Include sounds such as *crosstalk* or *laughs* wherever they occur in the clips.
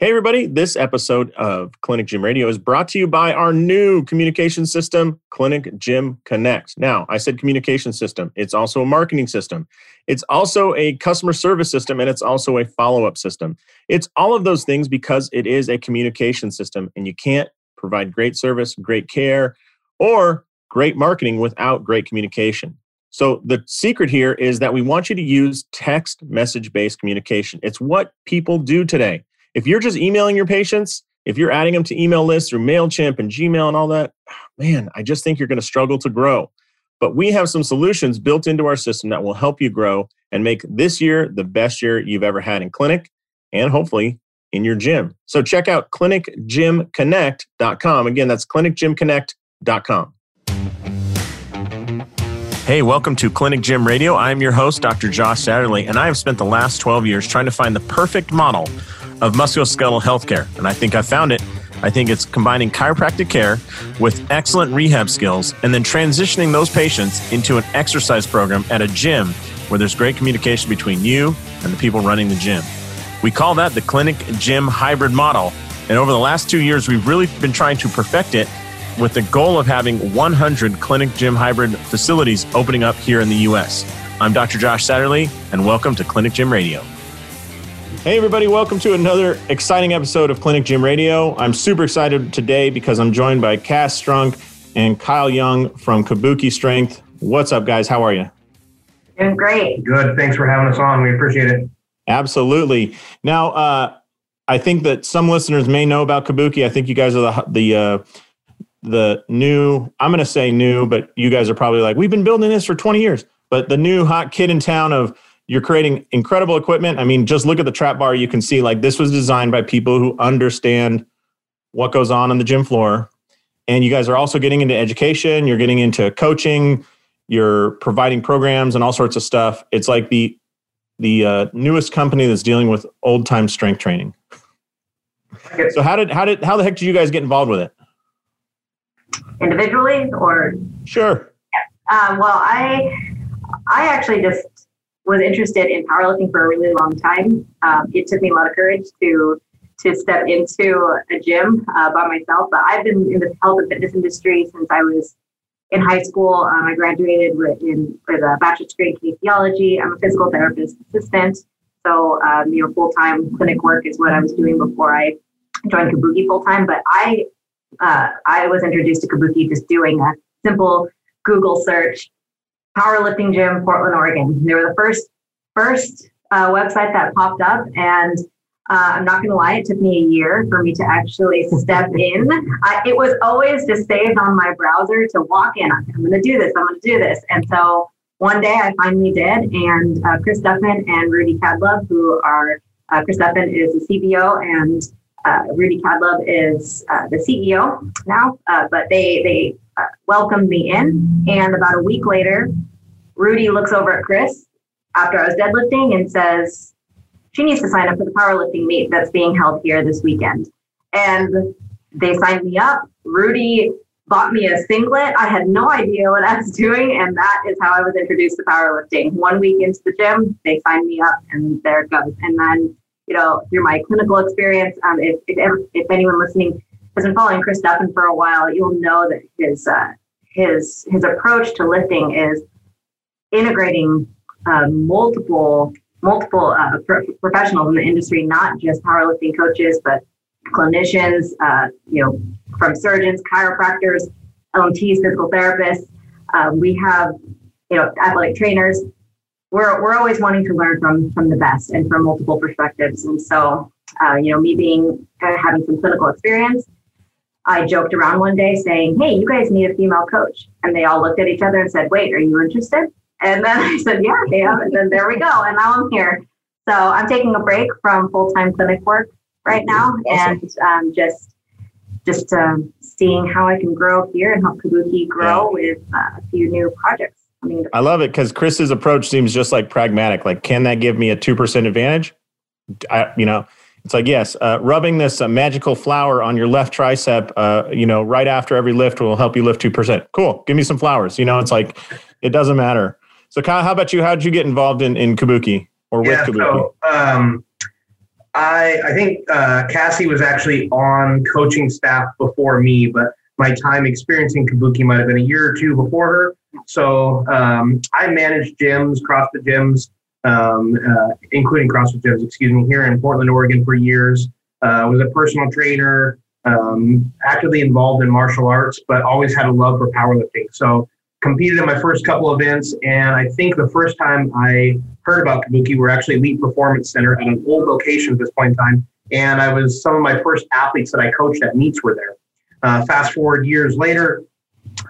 Hey, everybody. This episode of Clinic Gym Radio is brought to you by our new communication system, Clinic Gym Connect. Now, I said communication system, it's also a marketing system, it's also a customer service system, and it's also a follow up system. It's all of those things because it is a communication system, and you can't provide great service, great care, or great marketing without great communication. So, the secret here is that we want you to use text message based communication. It's what people do today. If you're just emailing your patients, if you're adding them to email lists through MailChimp and Gmail and all that, man, I just think you're going to struggle to grow. But we have some solutions built into our system that will help you grow and make this year the best year you've ever had in clinic and hopefully in your gym. So check out clinicgymconnect.com. Again, that's clinicgymconnect.com. Hey, welcome to Clinic Gym Radio. I'm your host, Dr. Josh Satterley, and I have spent the last 12 years trying to find the perfect model of musculoskeletal healthcare. And I think I found it. I think it's combining chiropractic care with excellent rehab skills and then transitioning those patients into an exercise program at a gym where there's great communication between you and the people running the gym. We call that the clinic gym hybrid model. And over the last two years, we've really been trying to perfect it with the goal of having 100 clinic gym hybrid facilities opening up here in the US. I'm Dr. Josh Satterley, and welcome to Clinic Gym Radio. Hey, everybody, welcome to another exciting episode of Clinic Gym Radio. I'm super excited today because I'm joined by Cass Strunk and Kyle Young from Kabuki Strength. What's up, guys? How are you? Doing great. Good. Thanks for having us on. We appreciate it. Absolutely. Now, uh, I think that some listeners may know about Kabuki. I think you guys are the the uh, the new. I'm going to say new, but you guys are probably like, we've been building this for 20 years. But the new hot kid in town of you're creating incredible equipment. I mean, just look at the trap bar. You can see like this was designed by people who understand what goes on on the gym floor. And you guys are also getting into education, you're getting into coaching, you're providing programs and all sorts of stuff. It's like the the uh, newest company that's dealing with old time strength training. So how did how did how the heck did you guys get involved with it? Individually or sure. Um, well, I I actually just was interested in powerlifting for a really long time. Um, it took me a lot of courage to to step into a gym uh, by myself. But I've been in the health and fitness industry since I was in high school. Um, I graduated with, in, with a bachelor's degree in kinesiology. I'm a physical therapist assistant. So, um, you know, full time clinic work is what I was doing before I joined Kabuki full time. But I, uh, I was introduced to Kabuki just doing a simple Google search powerlifting gym, Portland, Oregon. They were the first first uh, website that popped up, and uh, I'm not going to lie, it took me a year for me to actually step *laughs* in. I, it was always just saved on my browser to walk in. I'm going to do this. I'm going to do this. And so one day I finally did, and uh, Chris Duffin and Rudy Kadlub, who are uh, Chris Duffin is the CBO and uh, Rudy Kadlub is uh, the CEO now, uh, but they they uh, welcomed me in. And about a week later, Rudy looks over at Chris after I was deadlifting and says, she needs to sign up for the powerlifting meet that's being held here this weekend. And they signed me up. Rudy bought me a singlet. I had no idea what I was doing. And that is how I was introduced to powerlifting. One week into the gym, they signed me up and there it goes. And then, you know, through my clinical experience, um, if, if, ever, if anyone listening has been following Chris Duffin for a while, you'll know that his, uh, his, his approach to lifting is integrating uh, multiple multiple uh, pro- professionals in the industry, not just powerlifting coaches, but clinicians, uh, you know, from surgeons, chiropractors, LMTs, physical therapists. Um, we have, you know, athletic trainers. We're, we're always wanting to learn from from the best and from multiple perspectives. And so, uh, you know, me being uh, having some clinical experience, I joked around one day saying, "Hey, you guys need a female coach," and they all looked at each other and said, "Wait, are you interested?" And then *laughs* I said, yeah, yeah. And then there we go. And now I'm here. So I'm taking a break from full time clinic work right now awesome. and um, just just um, seeing how I can grow here and help Kabuki grow yeah. with uh, a few new projects. I mean, I love it because Chris's approach seems just like pragmatic. Like, can that give me a 2% advantage? I, you know, it's like, yes, uh, rubbing this uh, magical flower on your left tricep, uh, you know, right after every lift will help you lift 2%. Cool. Give me some flowers. You know, it's like, it doesn't matter. So, Kyle, how about you? How did you get involved in, in Kabuki or with yeah, Kabuki? So, um, I I think uh, Cassie was actually on coaching staff before me, but my time experiencing Kabuki might have been a year or two before her. So um, I managed gyms, CrossFit gyms, um, uh, including CrossFit gyms, excuse me, here in Portland, Oregon for years. Uh, was a personal trainer, um, actively involved in martial arts, but always had a love for powerlifting. So competed in my first couple events, and I think the first time I heard about Kabuki were actually Elite Performance Center at an old location at this point in time. And I was some of my first athletes that I coached at meets were there. Uh, fast forward years later,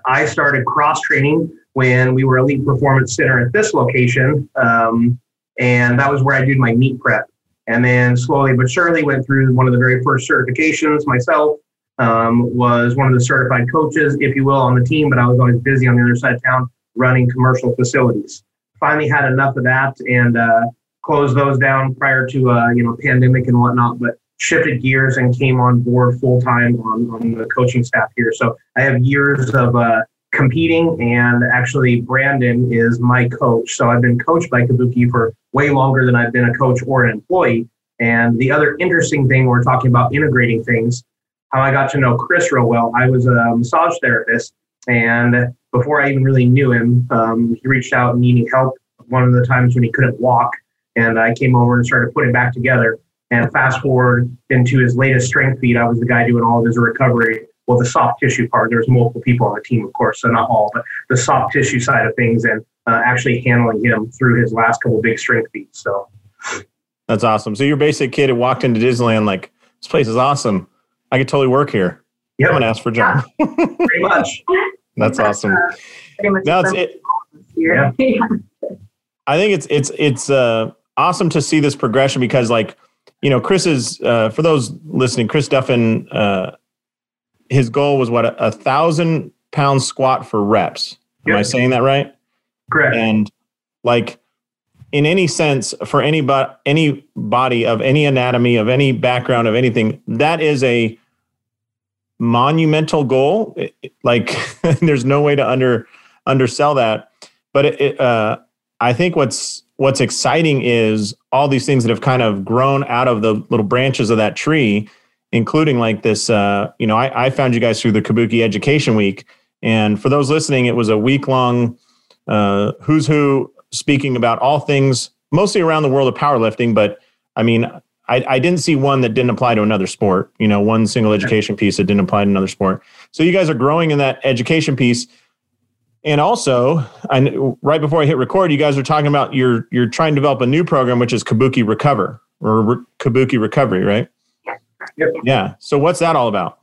I started cross training when we were Elite Performance Center at this location. Um, and that was where I did my meet prep. And then slowly but surely went through one of the very first certifications myself. Um, was one of the certified coaches, if you will, on the team, but I was always busy on the other side of town running commercial facilities. Finally had enough of that and uh, closed those down prior to uh, you know pandemic and whatnot. But shifted gears and came on board full time on, on the coaching staff here. So I have years of uh, competing, and actually, Brandon is my coach. So I've been coached by Kabuki for way longer than I've been a coach or an employee. And the other interesting thing, we're talking about integrating things, how I got to know Chris real well. I was a massage therapist, and before I even really knew him, um, he reached out needing help one of the times when he couldn't walk. And I came over and started putting back together. And fast forward into his latest strength feed, I was the guy doing all of his recovery. Well, the soft tissue part, there's multiple people on the team, of course, so not all, but the soft tissue side of things and uh, actually handling him through his last couple big strength feeds. So that's awesome. So your basic kid who walked into Disneyland like, this place is awesome. I could totally work here. Yep. I'm gonna ask for John. pretty much. *laughs* That's awesome. Uh, pretty much now it's, it, *laughs* yeah. I think it's it's it's uh, awesome to see this progression because like you know, Chris is uh, for those listening. Chris Duffin, uh, his goal was what a, a, thousand pound squat for reps. Am yep. I saying that right? Correct. And like in any sense, for any but any body of any anatomy of any background of anything, that is a monumental goal. Like *laughs* there's no way to under undersell that. But it, uh, I think what's what's exciting is all these things that have kind of grown out of the little branches of that tree, including like this. Uh, you know, I, I found you guys through the Kabuki Education Week, and for those listening, it was a week long uh, who's who speaking about all things mostly around the world of powerlifting. But I mean, I, I didn't see one that didn't apply to another sport. You know, one single education piece that didn't apply to another sport. So you guys are growing in that education piece and also, I, right before I hit record, you guys are talking about you're you're trying to develop a new program, which is Kabuki Recover or Re- Kabuki Recovery, right? Yep. Yeah. So what's that all about?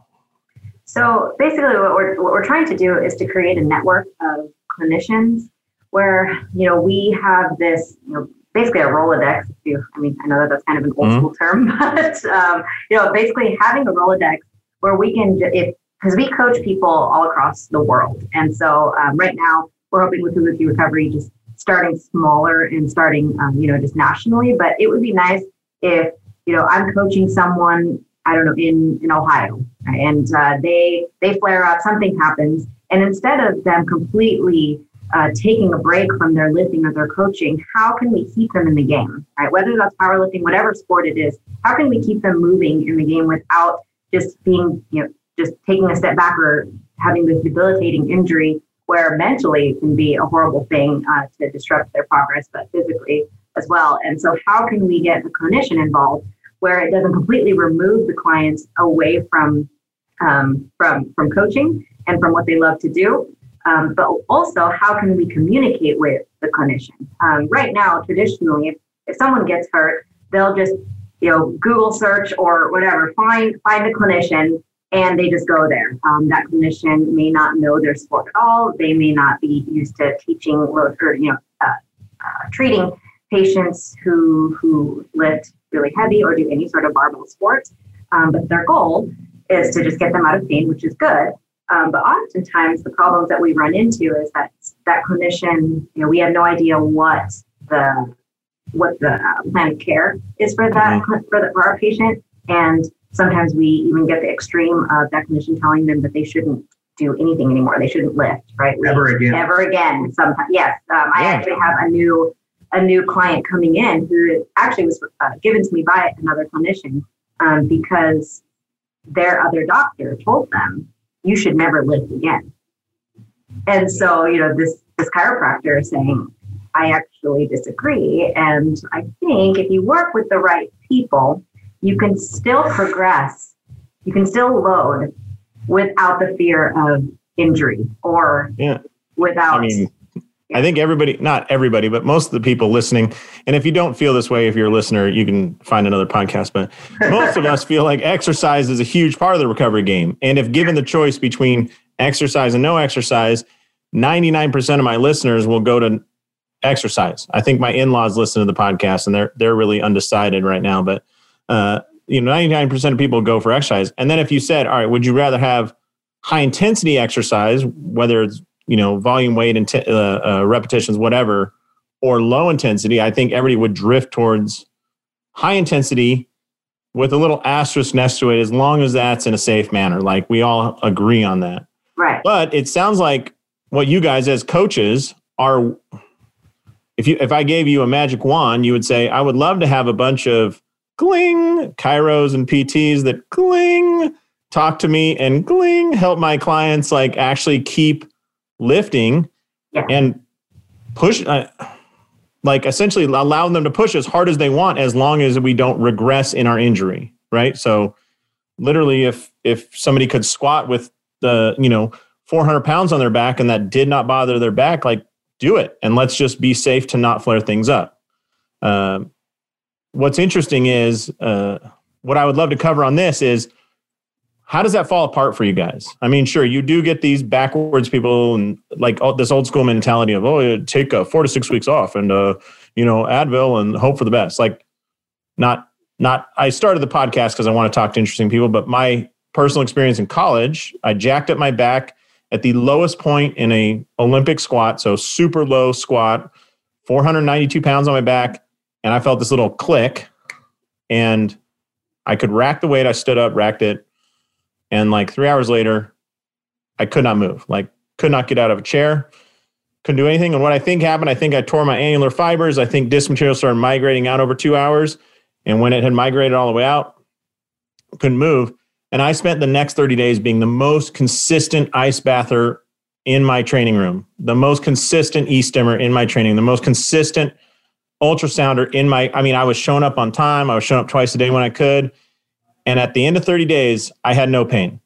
So basically, what we're what we're trying to do is to create a network of clinicians where you know we have this you know basically a Rolodex. I mean, I know that that's kind of an old mm-hmm. school term, *laughs* but um, you know, basically having a Rolodex where we can, if because we coach people all across the world. And so um, right now we're hoping with Kabuki Recovery just starting smaller and starting, um, you know, just nationally. But it would be nice if, you know, I'm coaching someone, I don't know, in, in Ohio right? and uh, they, they flare up, something happens. And instead of them completely uh, taking a break from their lifting or their coaching, how can we keep them in the game, right? Whether that's powerlifting, whatever sport it is, how can we keep them moving in the game without just being, you know, just taking a step back or having this debilitating injury where mentally it can be a horrible thing uh, to disrupt their progress, but physically as well. And so, how can we get the clinician involved where it doesn't completely remove the clients away from um, from from coaching and from what they love to do, um, but also how can we communicate with the clinician? Um, right now, traditionally, if, if someone gets hurt, they'll just you know Google search or whatever find find a clinician and they just go there. Um, that clinician may not know their sport at all. They may not be used to teaching or you know uh, uh, treating patients who who lift really heavy or do any sort of barbell sports. Um, but their goal is to just get them out of pain, which is good. Um, but oftentimes the problems that we run into is that that clinician, you know, we have no idea what the what the uh, plan of care is for that mm-hmm. for, the, for our patient, and sometimes we even get the extreme of that clinician telling them that they shouldn't do anything anymore. They shouldn't lift, right? Ever again. Ever again. Sometimes, yes. Um, I yeah. actually have a new a new client coming in who actually was uh, given to me by another clinician um, because their other doctor told them you should never lift again. And so, you know, this this chiropractor is saying, I actually disagree. And I think if you work with the right people, you can still progress, you can still load without the fear of injury or yeah. without I mean, I think everybody, not everybody, but most of the people listening, and if you don't feel this way, if you're a listener, you can find another podcast. But most of us feel like exercise is a huge part of the recovery game. And if given the choice between exercise and no exercise, 99% of my listeners will go to exercise. I think my in-laws listen to the podcast and they're they're really undecided right now. But uh, you know, 99% of people go for exercise. And then if you said, all right, would you rather have high intensity exercise, whether it's you know volume weight and uh, uh, repetitions whatever or low intensity i think everybody would drift towards high intensity with a little asterisk next to it as long as that's in a safe manner. Like we all agree on that. Right. But it sounds like what you guys as coaches are if you if i gave you a magic wand you would say i would love to have a bunch of gling chiros and pts that gling talk to me and gling help my clients like actually keep lifting yeah. and push uh, like essentially allowing them to push as hard as they want as long as we don't regress in our injury right so literally if if somebody could squat with the you know 400 pounds on their back and that did not bother their back like do it and let's just be safe to not flare things up um, what's interesting is uh, what i would love to cover on this is how does that fall apart for you guys? I mean, sure, you do get these backwards people and like oh, this old school mentality of oh, take uh, four to six weeks off and uh, you know Advil and hope for the best. Like, not not. I started the podcast because I want to talk to interesting people, but my personal experience in college, I jacked up my back at the lowest point in a Olympic squat, so super low squat, 492 pounds on my back, and I felt this little click, and I could rack the weight. I stood up, racked it and like three hours later, I could not move, like, could not get out of a chair, couldn't do anything. And what I think happened, I think I tore my annular fibers. I think disc material started migrating out over two hours. And when it had migrated all the way out, couldn't move. And I spent the next 30 days being the most consistent ice bather in my training room, the most consistent e stimmer in my training, the most consistent ultrasounder in my, I mean, I was showing up on time. I was showing up twice a day when I could. And at the end of 30 days, I had no pain.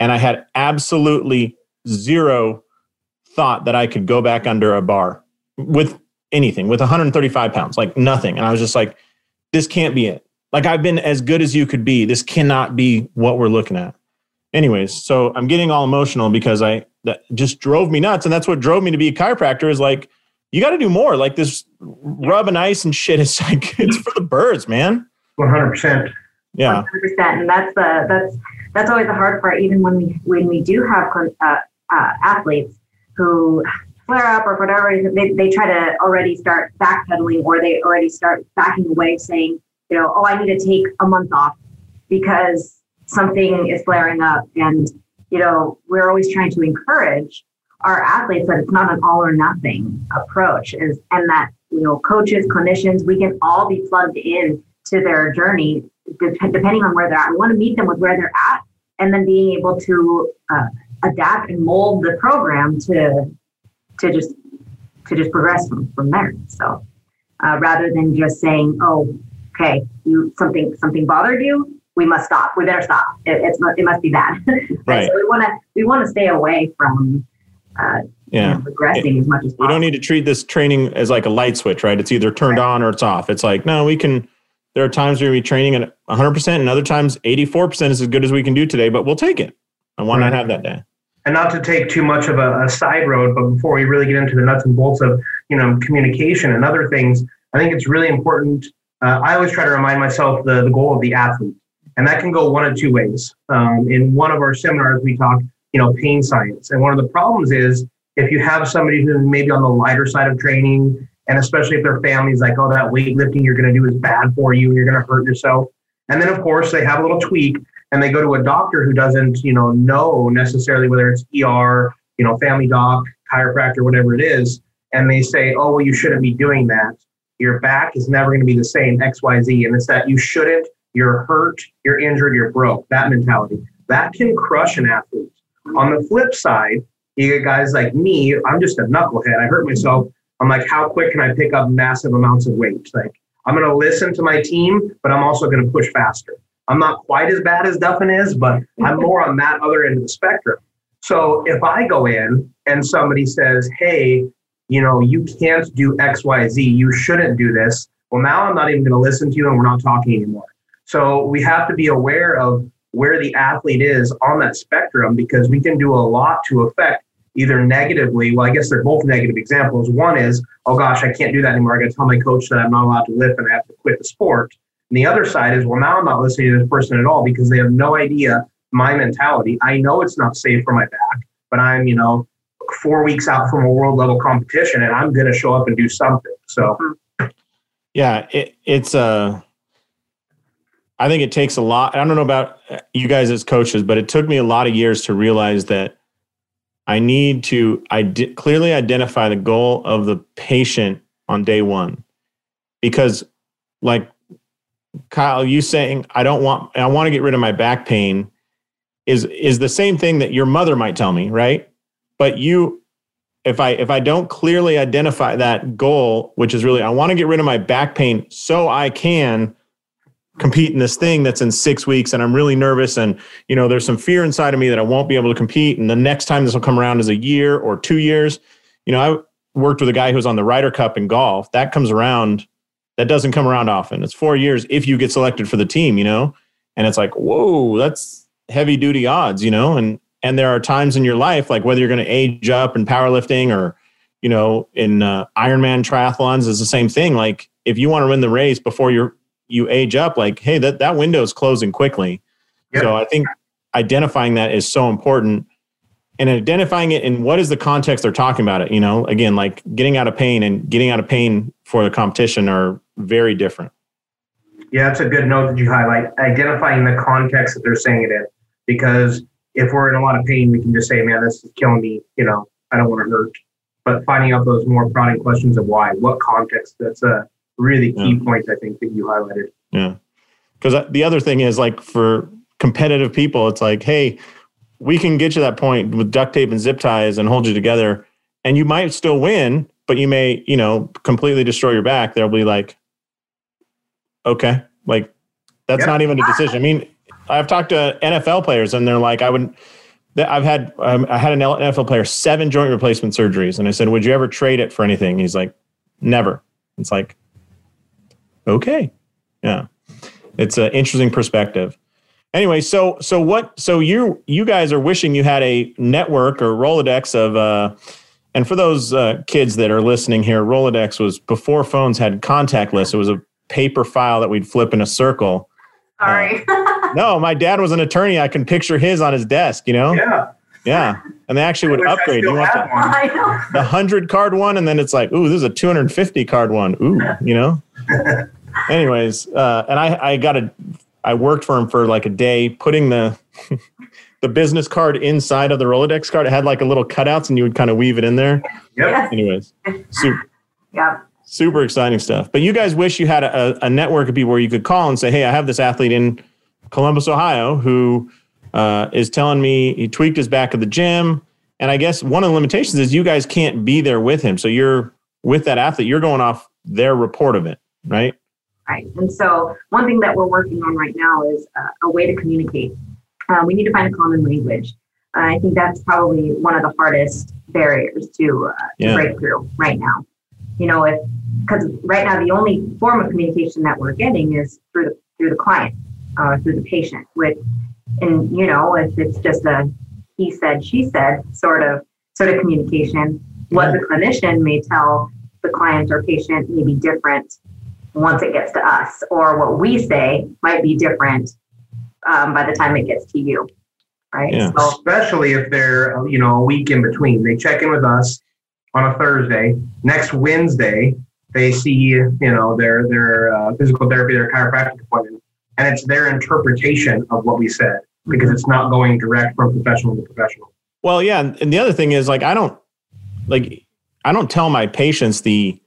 And I had absolutely zero thought that I could go back under a bar with anything, with 135 pounds, like nothing. And I was just like, this can't be it. Like I've been as good as you could be. This cannot be what we're looking at. Anyways, so I'm getting all emotional because I that just drove me nuts. And that's what drove me to be a chiropractor is like, you got to do more. Like this rub and ice and shit. It's like, *laughs* it's for the birds, man. 100%. Yeah. 100%. And that's the, that's, that's always the hard part, even when we, when we do have uh, uh, athletes who flare up or whatever, they, they try to already start backpedaling or they already start backing away saying, you know, oh, I need to take a month off because something is flaring up. And, you know, we're always trying to encourage our athletes that it's not an all or nothing approach is and that you know coaches clinicians we can all be plugged in to their journey depending on where they're at. We want to meet them with where they're at and then being able to uh, adapt and mold the program to to just to just progress from, from there. So uh, rather than just saying, "Oh, okay, you something something bothered you, we must stop. We better stop. It, it's it must be bad." *laughs* Right. so we want to we want to stay away from uh, yeah. you know, progressing it, as much as possible. We don't need to treat this training as like a light switch, right? It's either turned right. on or it's off. It's like no, we can there are times we're going to be training at 100%, and other times 84% is as good as we can do today, but we'll take it. I want right. not have that day. And not to take too much of a, a, side road, but before we really get into the nuts and bolts of you know communication and other things, I think it's really important. Uh, I always try to remind myself the, the goal of the athlete, and that can go one of two ways. Um, in one of our seminars, we talk you know pain science, and one of the problems is if you have somebody who's maybe on the lighter side of training and especially if their family's like, oh, that weightlifting you're going to do is bad for you you're going to hurt yourself. And then, of course, they have a little tweak and they go to a doctor who doesn't, you know, know necessarily whether it's ER, you know, family doc, chiropractor, whatever it is. and they say, oh, well, you shouldn't be doing that. Your back is never going to be the same, XYZ. And it's that you shouldn't, you're hurt, you're injured, you're broke. That mentality. That can crush an athlete. On the flip side, you get guys like me, I'm just a knucklehead. I hurt myself. I'm like, how quick can I pick up massive amounts of weight? Like, I'm going to listen to my team, but I'm also going to push faster. I'm not quite as bad as Duffin is, but I'm *laughs* more on that other end of the spectrum. So if I go in and somebody says, hey, you know, you can't do X, Y, Z, you shouldn't do this. Well, now I'm not even going to listen to you and we're not talking anymore. So we have to be aware of where the athlete is on that spectrum because we can do a lot to affect either negatively. Well, I guess they're both negative examples. One is, oh gosh, I can't do that anymore. I got to tell my coach that I'm not allowed to lift and I have to quit the sport. And the other side is, well, now I'm not listening to this person at all because they have no idea my mentality. I know it's not safe for my back, but I'm, you know, four weeks out from a world level competition and I'm going to show up and do something. So, yeah, it, it's uh, I think it takes a lot. I don't know about you guys as coaches, but it took me a lot of years to realize that I need to ide- clearly identify the goal of the patient on day one. Because, like Kyle, you saying I don't want I want to get rid of my back pain is is the same thing that your mother might tell me, right? But you if I if I don't clearly identify that goal, which is really I want to get rid of my back pain so I can compete in this thing that's in six weeks and I'm really nervous and you know there's some fear inside of me that I won't be able to compete and the next time this will come around is a year or two years. You know, I worked with a guy who's on the Ryder Cup in golf. That comes around that doesn't come around often. It's four years if you get selected for the team, you know? And it's like, whoa, that's heavy duty odds, you know? And and there are times in your life, like whether you're going to age up in powerlifting or, you know, in uh, Ironman triathlons is the same thing. Like if you want to win the race before you're you age up, like, hey, that, that window is closing quickly. Yep. So I think identifying that is so important and identifying it in what is the context they're talking about it. You know, again, like getting out of pain and getting out of pain for the competition are very different. Yeah, that's a good note that you highlight. Identifying the context that they're saying it in. Because if we're in a lot of pain, we can just say, man, this is killing me. You know, I don't want to hurt. But finding out those more prodding questions of why, what context, that's a really key yeah. point, I think, that you highlighted. Yeah. Because the other thing is like for competitive people, it's like, hey, we can get you that point with duct tape and zip ties and hold you together. And you might still win, but you may, you know, completely destroy your back. They'll be like, okay, like that's yep. not even a decision. I mean, I've talked to NFL players and they're like, I would, I've had, um, I had an NFL player, seven joint replacement surgeries. And I said, would you ever trade it for anything? He's like, never. It's like, okay. Yeah. It's an interesting perspective. Anyway, so, so what, so you, you guys are wishing you had a network or Rolodex of, uh, and for those uh, kids that are listening here, Rolodex was before phones had contact lists. It was a paper file that we'd flip in a circle. Sorry. Uh, no, my dad was an attorney. I can picture his on his desk, you know? Yeah. Yeah. And they actually would upgrade. You want the, *laughs* the 100 card one, and then it's like, ooh, this is a 250 card one. Ooh, you know? *laughs* Anyways, uh, and I, I got a, I worked for him for like a day putting the, *laughs* the business card inside of the Rolodex card. It had like a little cutouts and you would kind of weave it in there. Yep. Anyways, super, yeah. super exciting stuff. But you guys wish you had a, a network of people where you could call and say, hey, I have this athlete in Columbus, Ohio, who uh, is telling me he tweaked his back at the gym. And I guess one of the limitations is you guys can't be there with him. So you're with that athlete, you're going off their report of it, right? Right. And so one thing that we're working on right now is uh, a way to communicate um, we need to find a common language. Uh, I think that's probably one of the hardest barriers to, uh, yeah. to break through right now. You know, if because right now the only form of communication that we're getting is through the through the client, uh, through the patient. With and you know, if it's just a he said she said sort of sort of communication, what the clinician may tell the client or patient may be different once it gets to us, or what we say might be different um, by the time it gets to you. Right. Yeah. So, Especially if they're, you know, a week in between. They check in with us on a Thursday. Next Wednesday, they see, you know, their their uh, physical therapy, their chiropractic appointment, and it's their interpretation of what we said because it's not going direct from professional to professional. Well, yeah, and the other thing is like I don't like I don't tell my patients the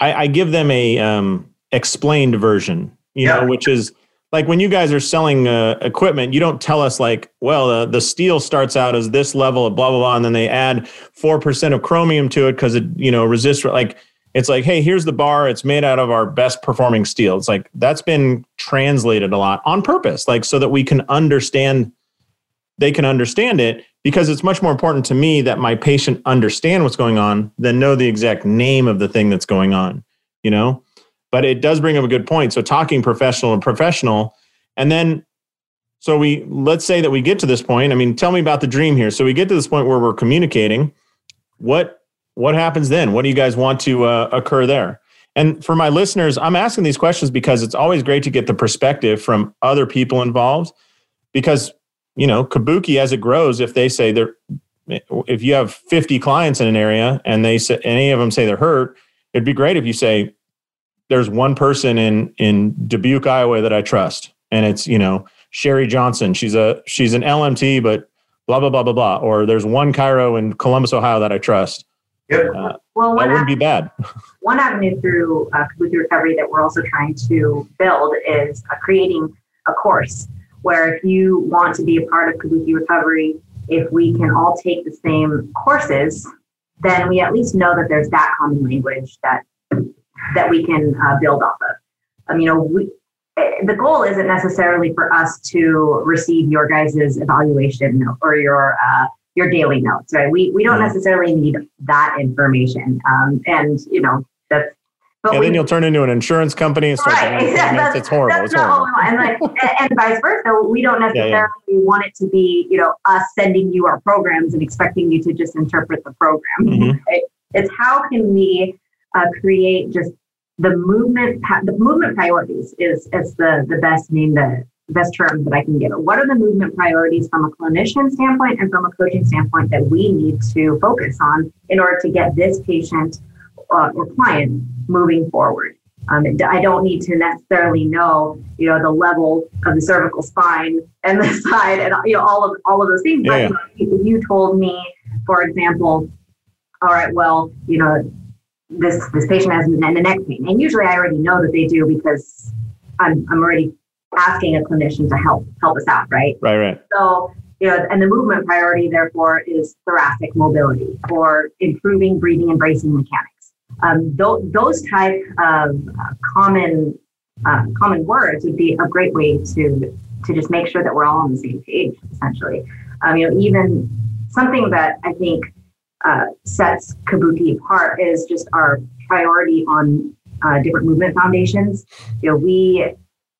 I, I give them a um, explained version, you yeah. know, which is like when you guys are selling uh, equipment, you don't tell us like, well, uh, the steel starts out as this level of blah blah blah, and then they add four percent of chromium to it because it you know resists. Like it's like, hey, here's the bar. It's made out of our best performing steel. It's like that's been translated a lot on purpose, like so that we can understand. They can understand it because it's much more important to me that my patient understand what's going on than know the exact name of the thing that's going on. You know but it does bring up a good point. So talking professional and professional, and then so we let's say that we get to this point. I mean, tell me about the dream here. So we get to this point where we're communicating. What what happens then? What do you guys want to uh, occur there? And for my listeners, I'm asking these questions because it's always great to get the perspective from other people involved. Because you know, Kabuki as it grows, if they say they're if you have 50 clients in an area and they say any of them say they're hurt, it'd be great if you say there's one person in in Dubuque, Iowa that I trust, and it's you know Sherry Johnson. She's a she's an LMT, but blah blah blah blah blah. Or there's one chiro in Columbus, Ohio that I trust. Yep. Uh, well, that wouldn't be bad. *laughs* one avenue through uh, Kabuki Recovery that we're also trying to build is uh, creating a course where if you want to be a part of Kabuki Recovery, if we can all take the same courses, then we at least know that there's that common language that that we can uh, build off of. Um, you know, we, eh, the goal isn't necessarily for us to receive your guys' evaluation or your uh, your daily notes, right? We we don't mm-hmm. necessarily need that information, um, and you know that's. But yeah, we, then you'll turn into an insurance company and start right. *laughs* that's, it's horrible. That's it's horrible. And, like, *laughs* and, vice versa. We don't necessarily yeah, yeah. want it to be, you know, us sending you our programs and expecting you to just interpret the program. Mm-hmm. *laughs* Right? It's how can we uh, create just the movement the movement priorities is is the the best name the best term that I can give it. What are the movement priorities from a clinician standpoint and from a coaching standpoint that we need to focus on in order to get this patient uh, or client moving forward? Um, I don't need to necessarily know, you know, the level of the cervical spine and the *laughs* side and you know all of all of those things. Yeah. But if you told me, for example, all right, well, you know, this this patient has the neck pain, and usually I already know that they do because I'm I'm already asking a clinician to help help us out, right? Right, right. So you know, and the movement priority therefore is thoracic mobility or improving breathing and bracing mechanics. Um, th- those type of uh, common uh, common words would be a great way to to just make sure that we're all on the same page. Essentially, um, you know, even something that I think uh, sets Kabuki apart is just our priority on uh, different movement foundations. You know, we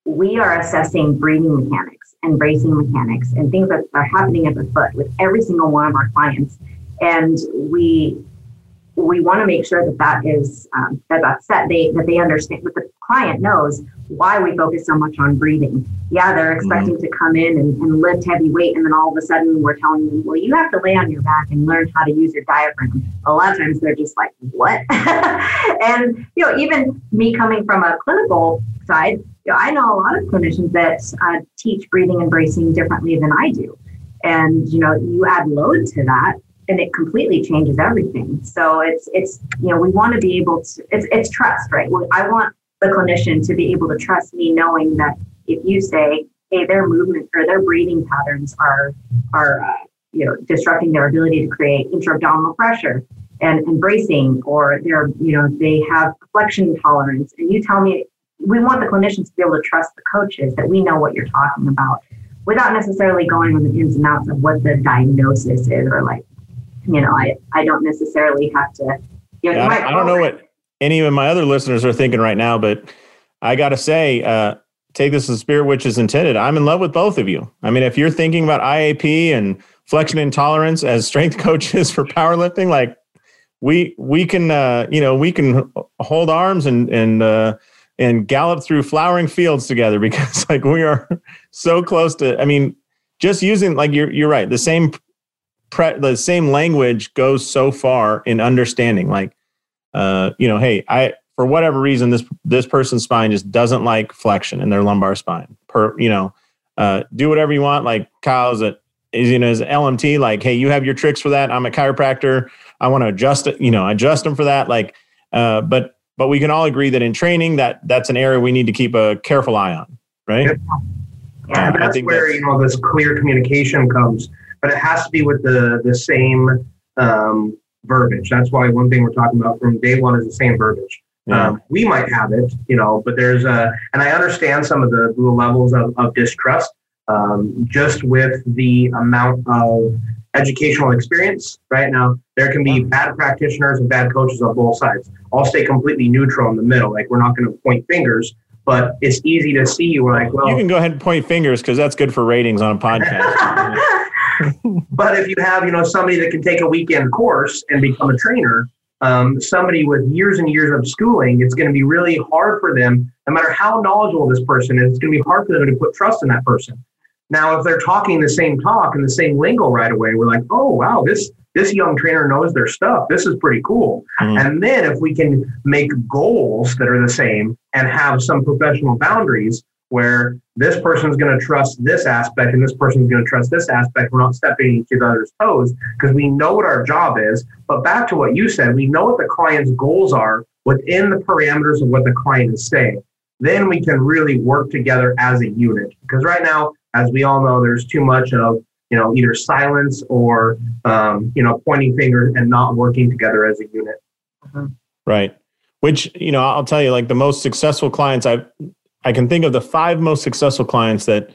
we are assessing breathing mechanics and bracing mechanics and things that are happening at the foot with every single one of our clients, and we we want to make sure that that is um, that that's set. They that they understand that the client knows why we focus so much on breathing. Yeah, they're mm-hmm. expecting mm-hmm. to come in and, and, lift heavy weight, and then all of a sudden we're telling them, well, you have to lay on your back and learn how to use your diaphragm. A lot of times they're just like, what? *laughs* and you know, even me coming from a clinical side, you know, I know a lot of clinicians that uh, teach breathing and bracing differently than I do. And you know, you add load to that, and it completely changes everything. So it's it's you know we want to be able to it's it's trust, right? I want the clinician to be able to trust me, knowing that if you say, hey, their movement or their breathing patterns are are uh, you know disrupting their ability to create intra-abdominal pressure and, and bracing, or they're you know they have flexion tolerance, and you tell me we want the clinicians to be able to trust the coaches that we know what you're talking about without necessarily going on the ins and outs of what the diagnosis is or like you know i i don't necessarily have to you know, yeah, I, I don't know what any of my other listeners are thinking right now, but I got to say, uh, take this as spirit which is intended. I'm in love with both of you. I mean, if you're thinking about IAP and flexion intolerance as strength *laughs* coaches for powerlifting, like we we can uh, you know we can hold arms and and uh, and gallop through flowering fields together *laughs* because like we are so close to. I mean, just using like you're you're right. The same pre, the same language goes so far in understanding. Like uh, you know, hey, I for whatever reason this this person's spine just doesn't like flexion in their lumbar spine. Per you know, uh, do whatever you want. Like Kyle's at is you know is LMT like, hey, you have your tricks for that. I'm a chiropractor. I want to adjust it, you know, adjust them for that. Like, uh, but but we can all agree that in training that that's an area we need to keep a careful eye on, right? Yeah, and that's where that's, you know this clear communication comes, but it has to be with the the same um, verbiage. That's why one thing we're talking about from day one is the same verbiage. Yeah. Um, we might have it, you know, but there's a, and I understand some of the, the levels of, of distrust um, just with the amount of educational experience. Right now, there can be bad practitioners and bad coaches on both sides. I'll stay completely neutral in the middle. Like we're not going to point fingers, but it's easy to see. We're like, well, you can go ahead and point fingers because that's good for ratings on a podcast. *laughs* *laughs* but if you have, you know, somebody that can take a weekend course and become a trainer, um, somebody with years and years of schooling, it's going to be really hard for them, no matter how knowledgeable this person is, it's going to be hard for them to put trust in that person. Now, if they're talking the same talk and the same lingo right away, we're like, oh wow, this this young trainer knows their stuff. This is pretty cool. Mm-hmm. And then if we can make goals that are the same and have some professional boundaries where this person's going to trust this aspect and this person's going to trust this aspect, we're not stepping each other's toes because we know what our job is. But back to what you said, we know what the client's goals are within the parameters of what the client is saying. Then we can really work together as a unit. Because right now, as we all know, there's too much of you know either silence or um, you know pointing fingers and not working together as a unit. Mm-hmm. Right. Which you know I'll tell you, like the most successful clients I I can think of the five most successful clients that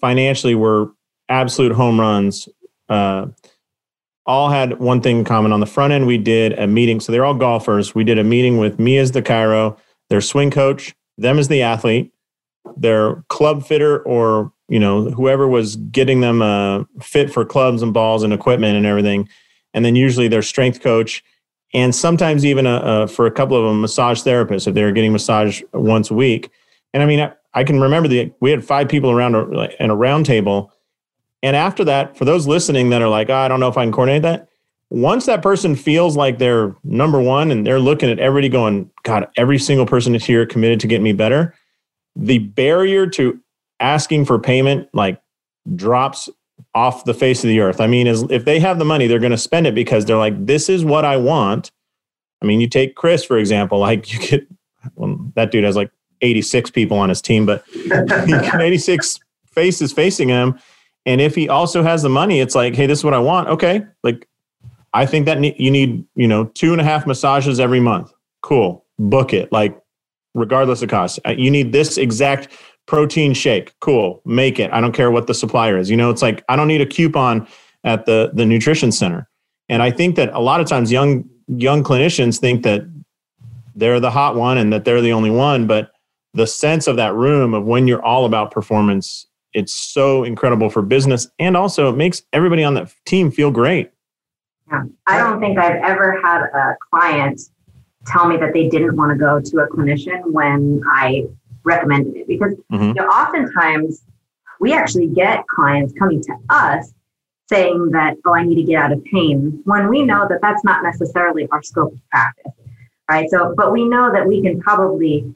financially were absolute home runs. Uh, all had one thing in common. On the front end, we did a meeting. So they're all golfers. We did a meeting with me as the chiro, their swing coach, them as the athlete, their club fitter or you know whoever was getting them uh, fit for clubs and balls and equipment and everything and then usually their strength coach and sometimes even a, a, for a couple of them massage therapists if they were getting massage once a week and i mean i, I can remember the we had five people around uh, a, in a round table and after that for those listening that are like oh, i don't know if i can coordinate that once that person feels like they're number one and they're looking at everybody going god every single person is here committed to get me better the barrier to asking for payment like drops off the face of the earth. I mean, as, if they have the money, they're going to spend it because they're like, this is what I want. I mean, you take Chris, for example, like *laughs* you get, well, that dude has like 86 people on his team, but *laughs* 86 faces facing him. And if he also has the money, it's like, hey, this is what I want. Okay. Like, I think that ne- you need, you know, two and a half massages every month. Cool. Book it. Like, regardless of cost. Uh, you need this exact protein shake. Cool. Make it. I don't care what the supplier is. You know, it's like I don't need a coupon at the the nutrition center. And I think that a lot of times young young clinicians think that they're the hot one and that they're the only one, but the sense of that room of when you're all about performance, it's so incredible for business and also it makes everybody on the team feel great. Yeah. I don't think I've ever had a client tell me that they didn't want to go to a clinician when I recommended it because mm-hmm. you know, oftentimes we actually get clients coming to us saying that, oh, I need to get out of pain when we know that that's not necessarily our scope of practice, right? So, but we know that we can probably,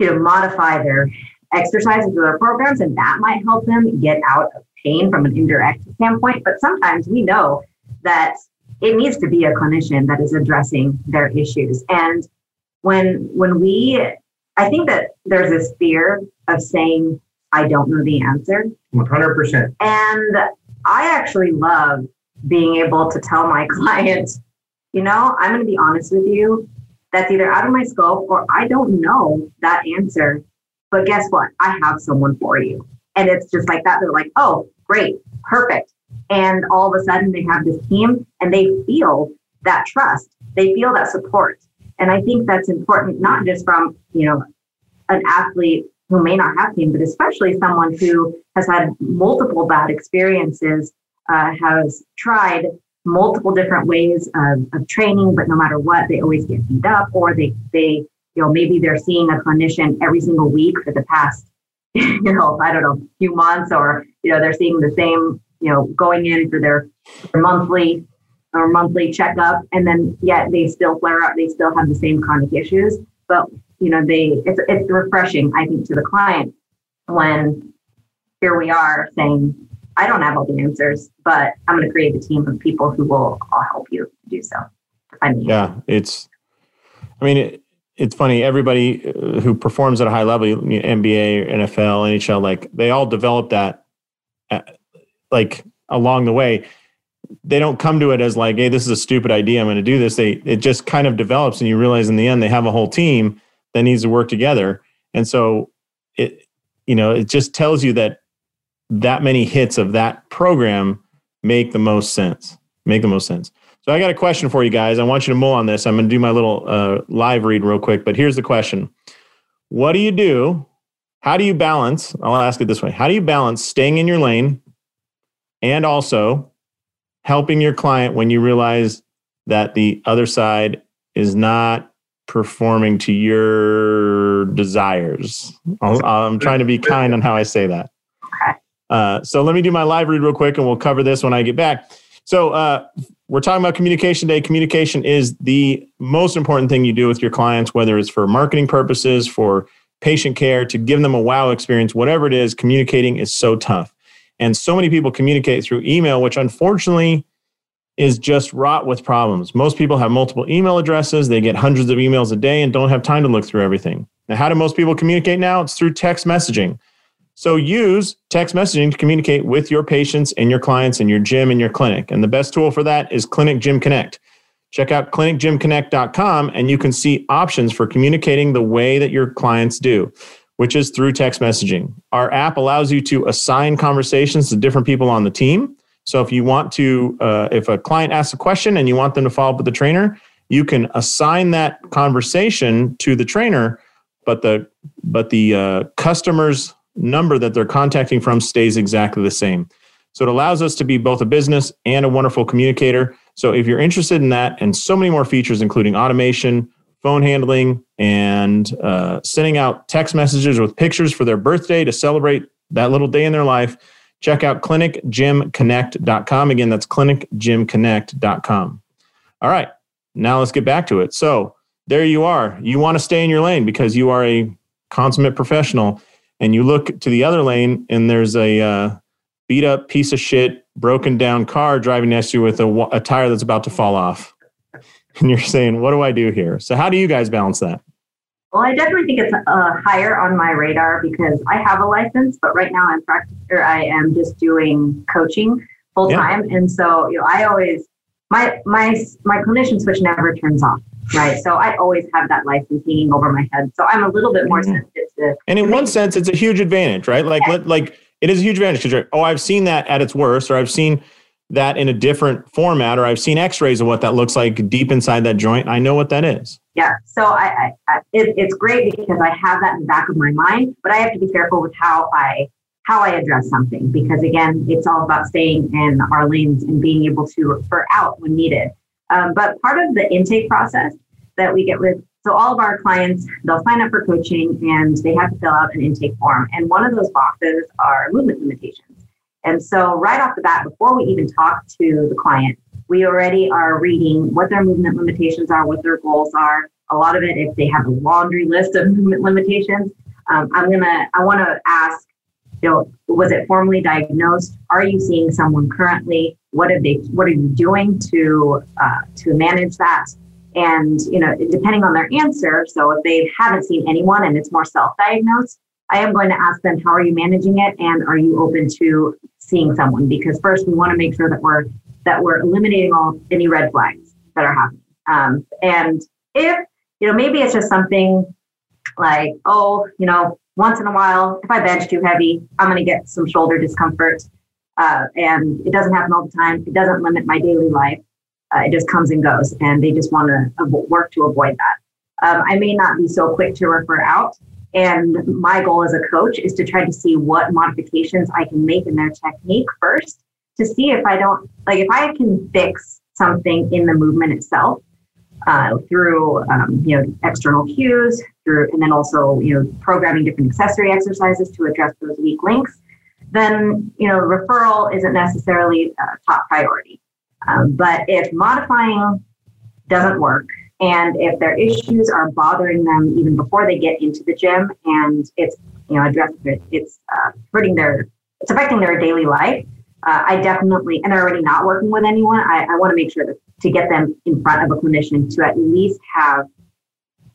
you know, modify their exercises or their programs and that might help them get out of pain from an indirect standpoint. But sometimes we know that it needs to be a clinician that is addressing their issues. And when when we I think that there's this fear of saying, I don't know the answer. 100%. And I actually love being able to tell my *laughs* clients, you know, I'm going to be honest with you. That's either out of my scope or I don't know that answer. But guess what? I have someone for you. And it's just like that. They're like, oh, great, perfect. And all of a sudden they have this team and they feel that trust, they feel that support. And I think that's important, not just from, you know, an athlete who may not have pain, but especially someone who has had multiple bad experiences, uh, has tried multiple different ways of, of training, but no matter what, they always get beat up or they, they, you know, maybe they're seeing a clinician every single week for the past, *laughs* you know, I don't know, few months or, you know, they're seeing the same, you know, going in for their, their monthly or monthly checkup and then yet they still flare up they still have the same chronic issues. But you know they it's it's refreshing i think to the client when here we are saying I don't have all the answers, but I'm going to create a team of people who will all help you do so. I mean, yeah, it's. I mean, it, it's funny. Everybody uh, who performs at a high level, NBA, NFL, NHL, like they all develop that, uh, like along the way. They don't come to it as like, "Hey, this is a stupid idea. I'm going to do this." They it just kind of develops, and you realize in the end they have a whole team that needs to work together. And so it, you know, it just tells you that that many hits of that program make the most sense. Make the most sense. So I got a question for you guys. I want you to mull on this. I'm going to do my little uh, live read real quick, but here's the question: What do you do? How do you balance? I'll ask it this way: How do you balance staying in your lane and also helping your client when you realize that the other side is not performing to your desires? i am trying to be kind on how I say that. Uh, so let me do my live read real quick, and we'll cover this when I get back. So uh, we're talking about communication day. Communication is the most important thing you do with your clients, whether it's for marketing purposes, for patient care, to give them a wow experience, whatever it is. Communicating is so tough, and so many people communicate through email, which unfortunately is just wrought with problems. Most people have multiple email addresses. They get hundreds of emails a day and don't have time to look through everything. Now, how do most people communicate now? It's through text messaging. So use text messaging to communicate with your patients and your clients and your gym and your clinic. And the best tool for that is Clinic Gym Connect. Check out clinicgymconnect.com and you can see options for communicating the way that your clients do, which is through text messaging. Our app allows you to assign conversations to different people on the team. So if you want to, uh, if a client asks a question and you want them to follow up with the trainer, you can assign that conversation to the trainer, but the but the uh, customer's number that they're contacting from stays exactly the same. So it allows us to be both a business and a wonderful communicator. So if you're interested in that and so many more features, including automation, phone handling, and uh, sending out text messages with pictures for their birthday to celebrate that little day in their life, check out clinicgymconnect.com. Again, that's clinicgymconnect.com. All right, now let's get back to it. So there you are. You want to stay in your lane because you are a consummate professional and you look to the other lane and there's a uh, beat up piece of shit, broken down car driving next to you with a, a tire that's about to fall off. *laughs* And you're saying, what do I do here? So, how do you guys balance that? Well, I definitely think it's uh, higher on my radar because I have a license, but right now I'm practicing, or I am just doing coaching full time, yeah. and so you know, I always my my my clinician switch never turns off right? So I always have that license hanging over my head. So I'm a little bit more mm-hmm. sensitive And in one sense, it's a huge advantage, right? Like, yeah. like it is a huge advantage because oh, I've seen that at its worst, or I've seen that in a different format, or I've seen X-rays of what that looks like deep inside that joint. I know what that is. Yeah. So I, I, I it, it's great because I have that in the back of my mind, but I have to be careful with how I how I address something because again, it's all about staying in our lanes and being able to refer out when needed. Um, but part of the intake process that we get with, so all of our clients, they'll sign up for coaching and they have to fill out an intake form. And one of those boxes are movement limitations. And so right off the bat, before we even talk to the client, we already are reading what their movement limitations are, what their goals are. A lot of it, if they have a laundry list of *laughs* movement limitations, um, I'm gonna, I want to ask, you know, was it formally diagnosed? Are you seeing someone currently? What have they? What are you doing to uh, to manage that? And you know, depending on their answer, so if they haven't seen anyone and it's more self-diagnosed, I am going to ask them, how are you managing it, and are you open to seeing someone? Because first, we want to make sure that we're that we're eliminating all any red flags that are happening. Um, and if you know, maybe it's just something like, oh, you know, once in a while, if I bench too heavy, I'm going to get some shoulder discomfort. Uh, and it doesn't happen all the time. It doesn't limit my daily life. Uh, it just comes and goes, and they just want to work to avoid that. Um, I may not be so quick to refer out. And my goal as a coach is to try to see what modifications I can make in their technique first to see if I don't, like, if I can fix something in the movement itself uh, through, um, you know, external cues, through, and then also, you know, programming different accessory exercises to address those weak links, then, you know, referral isn't necessarily a top priority. Um, but if modifying doesn't work, and if their issues are bothering them even before they get into the gym, and it's you know address it's uh, hurting their it's affecting their daily life, uh, I definitely, and they're already not working with anyone, I, I want to make sure that to get them in front of a clinician to at least have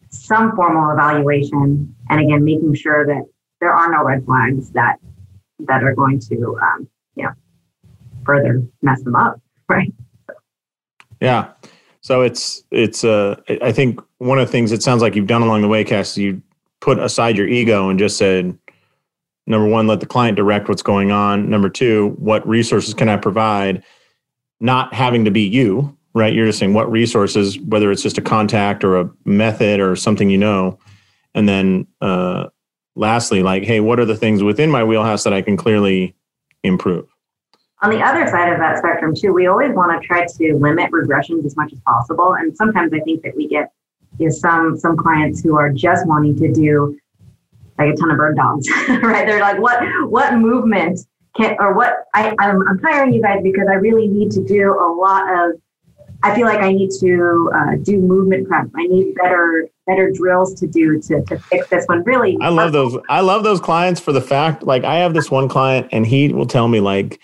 some formal evaluation. And again, making sure that there are no red flags that that are going to, um, you know, further mess them up, right? Yeah. So it's it's uh I think one of the things it sounds like you've done along the way, Cass, is you put aside your ego and just said, number one, let the client direct what's going on. Number two, what resources can I provide? Not having to be you, right? You're just saying what resources, whether it's just a contact or a method or something you know. And then uh, lastly, like, hey, what are the things within my wheelhouse that I can clearly improve? On the other side of that spectrum, too, we always want to try to limit regressions as much as possible. And sometimes I think that we get you know, some some clients who are just wanting to do like a ton of bird dogs, *laughs* right? They're like, what what movement can or what I, I'm, I'm hiring you guys because I really need to do a lot of I feel like I need to uh, do movement prep. I need better better drills to do to, to fix this one. Really, I love those. I love those clients for the fact like I have this one client and he will tell me like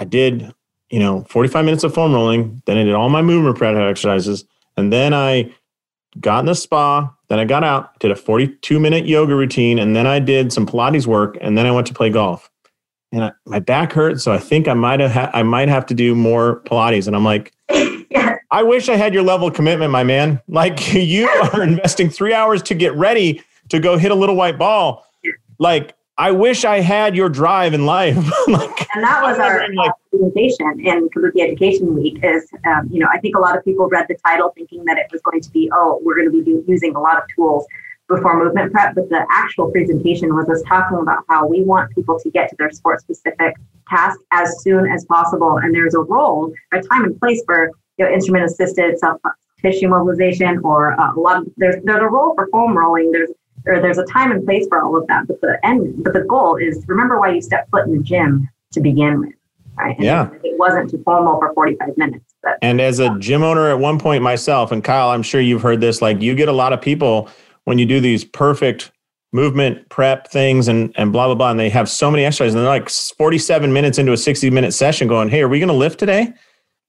I did you know 45 minutes of foam rolling, then I did all my movement prep exercises, and then I got in the spa. Then I got out, did a 42 minute yoga routine, and then I did some Pilates work, and then I went to play golf. And I, my back hurt, so I think I might have ha- I might have to do more Pilates. And I'm like, yeah. *laughs* I wish I had your level of commitment, my man. Like *laughs* you are *laughs* investing three hours to get ready to go hit a little white ball. Like I wish I had your drive in life. *laughs* like, and that was our like, presentation in Kabuki Education Week. Is um, you know I think a lot of people read the title thinking that it was going to be oh we're going to be using a lot of tools before movement prep, but the actual presentation was us talking about how we want people to get to their sport specific task as soon as possible, and there's a role, a time and place for you know, instrument assisted self tissue mobilization or uh, a lot of there's there's a role for foam rolling. There's or there's a time and place for all of that. But the end, but the goal is remember why you stepped foot in the gym to begin with, right? And yeah. It wasn't to formal for 45 minutes. But, and as a gym owner at one point myself, and Kyle, I'm sure you've heard this, like you get a lot of people when you do these perfect movement prep things and, and blah, blah, blah. And they have so many exercises and they're like 47 minutes into a 60 minute session going, Hey, are we going to lift today?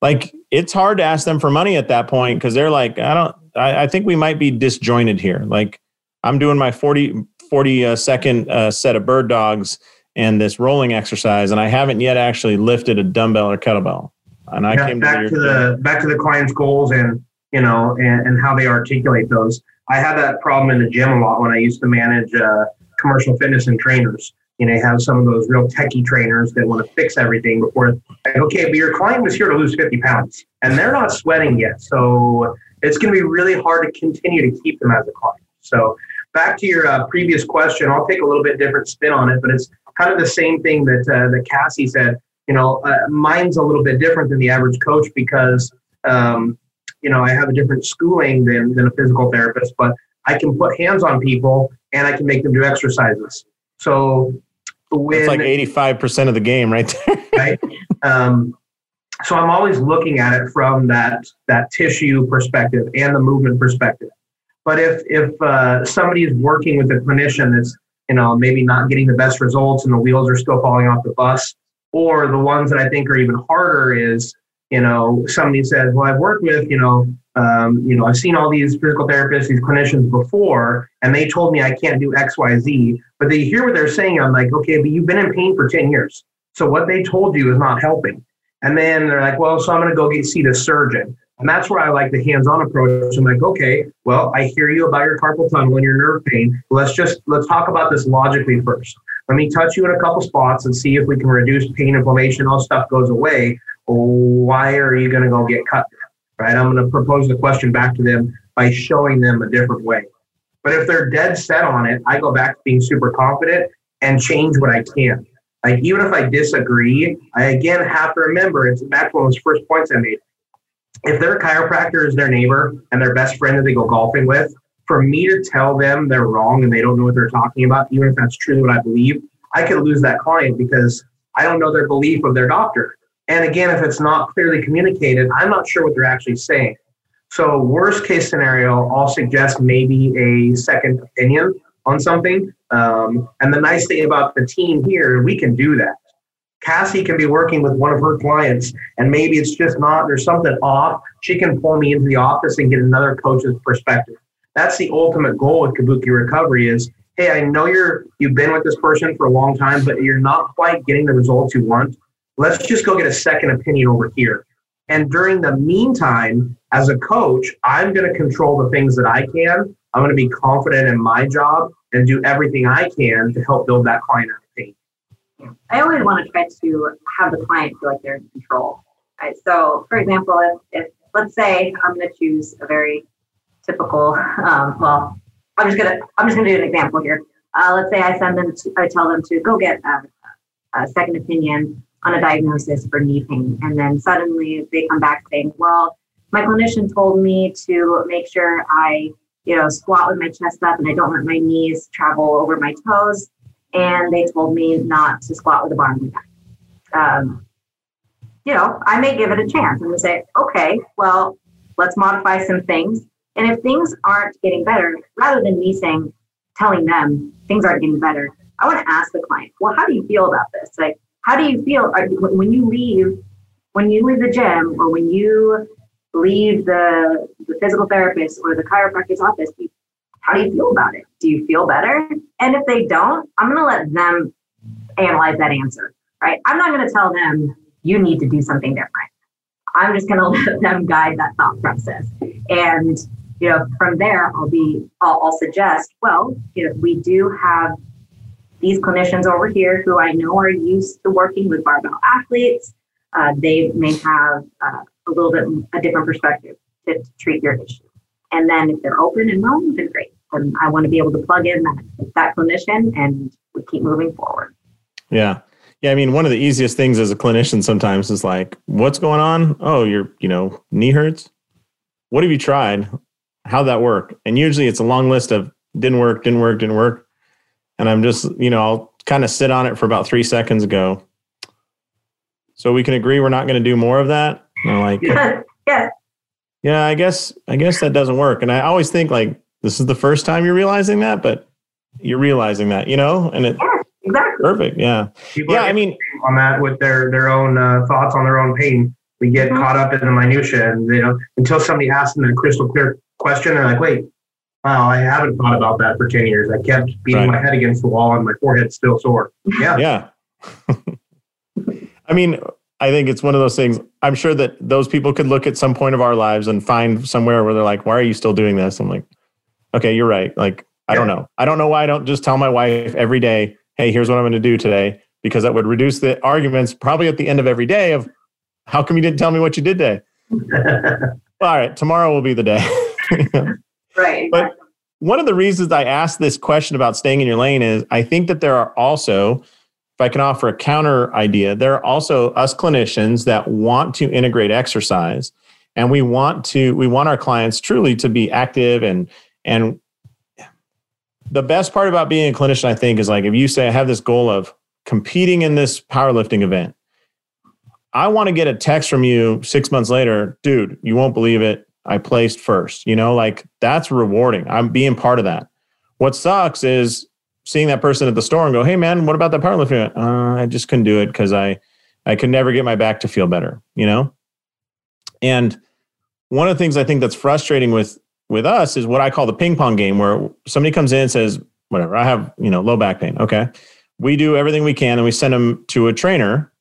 Like it's hard to ask them for money at that point. Cause they're like, I don't, I, I think we might be disjointed here. Like I'm doing my 40, 40 uh, second uh, set of bird dogs and this rolling exercise, and I haven't yet actually lifted a dumbbell or kettlebell. And I yeah, came back to, to the back to the client's goals and you know and, and how they articulate those. I had that problem in the gym a lot when I used to manage uh, commercial fitness and trainers. You know, have some of those real techie trainers that want to fix everything before. Like, okay, but your client was here to lose 50 pounds, and they're not sweating yet, so it's going to be really hard to continue to keep them as a client. So back to your uh, previous question, I'll take a little bit different spin on it, but it's kind of the same thing that uh, that Cassie said. You know, uh, mine's a little bit different than the average coach because um, you know I have a different schooling than than a physical therapist, but I can put hands on people and I can make them do exercises. So when it's like eighty five percent of the game, right there. *laughs* right. Um, so I'm always looking at it from that that tissue perspective and the movement perspective. But if if uh, somebody is working with a clinician that's you know maybe not getting the best results and the wheels are still falling off the bus, or the ones that I think are even harder is you know somebody says, well, I've worked with you know um, you know I've seen all these physical therapists, these clinicians before, and they told me I can't do X, Y, Z. But they hear what they're saying. I'm like, okay, but you've been in pain for ten years, so what they told you is not helping. And then they're like, well, so I'm going to go get see the surgeon. And that's where I like the hands-on approach. I'm like, okay, well, I hear you about your carpal tunnel and your nerve pain. Let's just let's talk about this logically first. Let me touch you in a couple spots and see if we can reduce pain, inflammation, all stuff goes away. Why are you going to go get cut? Right? I'm going to propose the question back to them by showing them a different way. But if they're dead set on it, I go back to being super confident and change what I can. Like even if I disagree, I again have to remember it's back to one of those first points I made if their chiropractor is their neighbor and their best friend that they go golfing with, for me to tell them they're wrong and they don't know what they're talking about, even if that's truly what I believe, I could lose that client because I don't know their belief of their doctor. And again, if it's not clearly communicated, I'm not sure what they're actually saying. So, worst case scenario, I'll suggest maybe a second opinion on something. Um, and the nice thing about the team here, we can do that. Cassie can be working with one of her clients and maybe it's just not, there's something off. She can pull me into the office and get another coach's perspective. That's the ultimate goal with Kabuki recovery is, hey, I know you're you've been with this person for a long time, but you're not quite getting the results you want. Let's just go get a second opinion over here. And during the meantime, as a coach, I'm going to control the things that I can. I'm going to be confident in my job and do everything I can to help build that client pain. I always want to try to have the client feel like they're in control. Right? So, for example, if, if let's say I'm going to choose a very typical, um, well, I'm just gonna I'm just gonna do an example here. Uh, let's say I send them to, I tell them to go get a, a second opinion on a diagnosis for knee pain, and then suddenly they come back saying, "Well, my clinician told me to make sure I, you know, squat with my chest up and I don't let my knees travel over my toes, and they told me not to squat with a bar on my back." Um, you know, I may give it a chance and say, "Okay, well, let's modify some things." And if things aren't getting better, rather than me saying, telling them things aren't getting better, I want to ask the client, well, how do you feel about this? Like, how do you feel when you leave, when you leave the gym or when you leave the, the physical therapist or the chiropractor's office? How do you feel about it? Do you feel better? And if they don't, I'm going to let them analyze that answer, right? I'm not going to tell them you need to do something different. I'm just going *laughs* to let them guide that thought process. And you know, from there, I'll be, I'll, I'll suggest, well, you know, we do have these clinicians over here who I know are used to working with barbell athletes. Uh, they may have uh, a little bit a different perspective to, to, treat your issue. And then if they're open and willing, then great. And I want to be able to plug in that, that clinician and we keep moving forward. Yeah. Yeah. I mean, one of the easiest things as a clinician sometimes is like, what's going on? Oh, your, you know, knee hurts. What have you tried? how'd that work? And usually it's a long list of didn't work, didn't work, didn't work. And I'm just, you know, I'll kind of sit on it for about three seconds ago. So we can agree we're not going to do more of that. And I'm like, *laughs* yeah. yeah, I guess, I guess that doesn't work. And I always think like, this is the first time you're realizing that, but you're realizing that, you know, and it, yeah, exactly. perfect. Yeah. People yeah. I mean, on that with their, their own uh, thoughts on their own pain. We get mm-hmm. caught up in the minutia and, you know, until somebody asks them a crystal clear question. They're like, wait, wow, I haven't thought about that for 10 years. I kept beating right. my head against the wall and my forehead's still sore. Yeah. Yeah. *laughs* I mean, I think it's one of those things. I'm sure that those people could look at some point of our lives and find somewhere where they're like, why are you still doing this? I'm like, okay, you're right. Like, I don't know. I don't know why I don't just tell my wife every day, hey, here's what I'm going to do today, because that would reduce the arguments probably at the end of every day of how come you didn't tell me what you did today? *laughs* All right, tomorrow will be the day. *laughs* right. But one of the reasons I asked this question about staying in your lane is I think that there are also, if I can offer a counter idea, there are also us clinicians that want to integrate exercise and we want to we want our clients truly to be active and and the best part about being a clinician i think is like if you say i have this goal of competing in this powerlifting event i want to get a text from you six months later dude you won't believe it I placed first. You know, like that's rewarding. I'm being part of that. What sucks is seeing that person at the store and go, "Hey, man, what about that powerlifting?" Uh, I just couldn't do it because I I could never get my back to feel better. You know, and one of the things I think that's frustrating with with us is what I call the ping pong game, where somebody comes in and says, "Whatever, I have you know low back pain." Okay, we do everything we can and we send them to a trainer,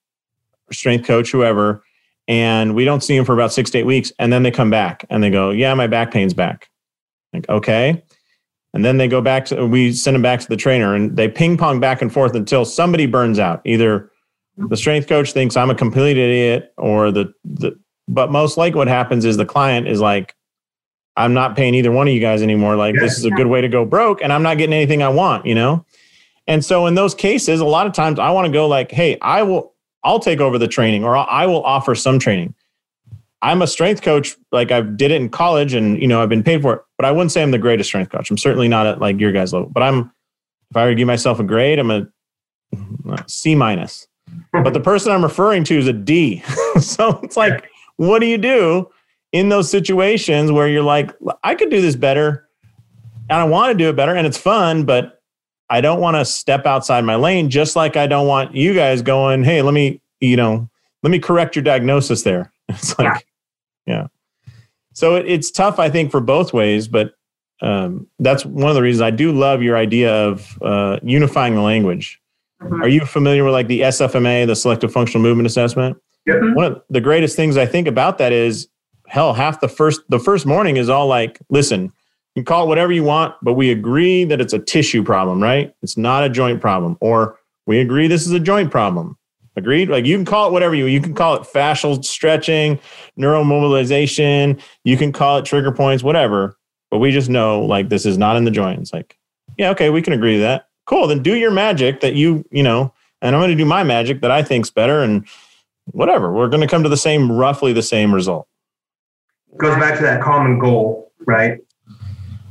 strength coach, whoever and we don't see them for about six to eight weeks. And then they come back and they go, Yeah, my back pain's back. Like, okay. And then they go back to, we send them back to the trainer and they ping pong back and forth until somebody burns out. Either the strength coach thinks I'm a complete idiot or the, the, but most like what happens is the client is like, I'm not paying either one of you guys anymore. Like, this is a good way to go broke and I'm not getting anything I want, you know? And so in those cases, a lot of times I want to go like, hey, I will, I'll take over the training or I will offer some training. I'm a strength coach, like I did it in college and, you know, I've been paid for it, but I wouldn't say I'm the greatest strength coach. I'm certainly not at like your guys' level, but I'm, if I were to give myself a grade, I'm a *laughs* C minus. but the person I'm referring to is a D. *laughs* so it's like, what do you do in those situations where you're like, I could do this better and I want to do it better and it's fun, but I don't want to step outside my lane, just like I don't want you guys going, hey, let me, you know, let me correct your diagnosis there. *laughs* It's like, yeah. So it, it's tough, I think, for both ways, but um, that's one of the reasons I do love your idea of uh, unifying the language. Mm-hmm. Are you familiar with like the SFMA, the Selective Functional Movement Assessment? Yep. One of the greatest things I think about that is, hell, half the first the first morning is all like, listen, you can call it whatever you want, but we agree that it's a tissue problem, right? It's not a joint problem, or we agree this is a joint problem. Agreed? Like you can call it whatever you you can call it fascial stretching, neuromobilization, you can call it trigger points, whatever. But we just know like this is not in the joints. Like, yeah, okay, we can agree to that. Cool. Then do your magic that you, you know, and I'm going to do my magic that I think's better and whatever. We're going to come to the same, roughly the same result. Goes back to that common goal, right?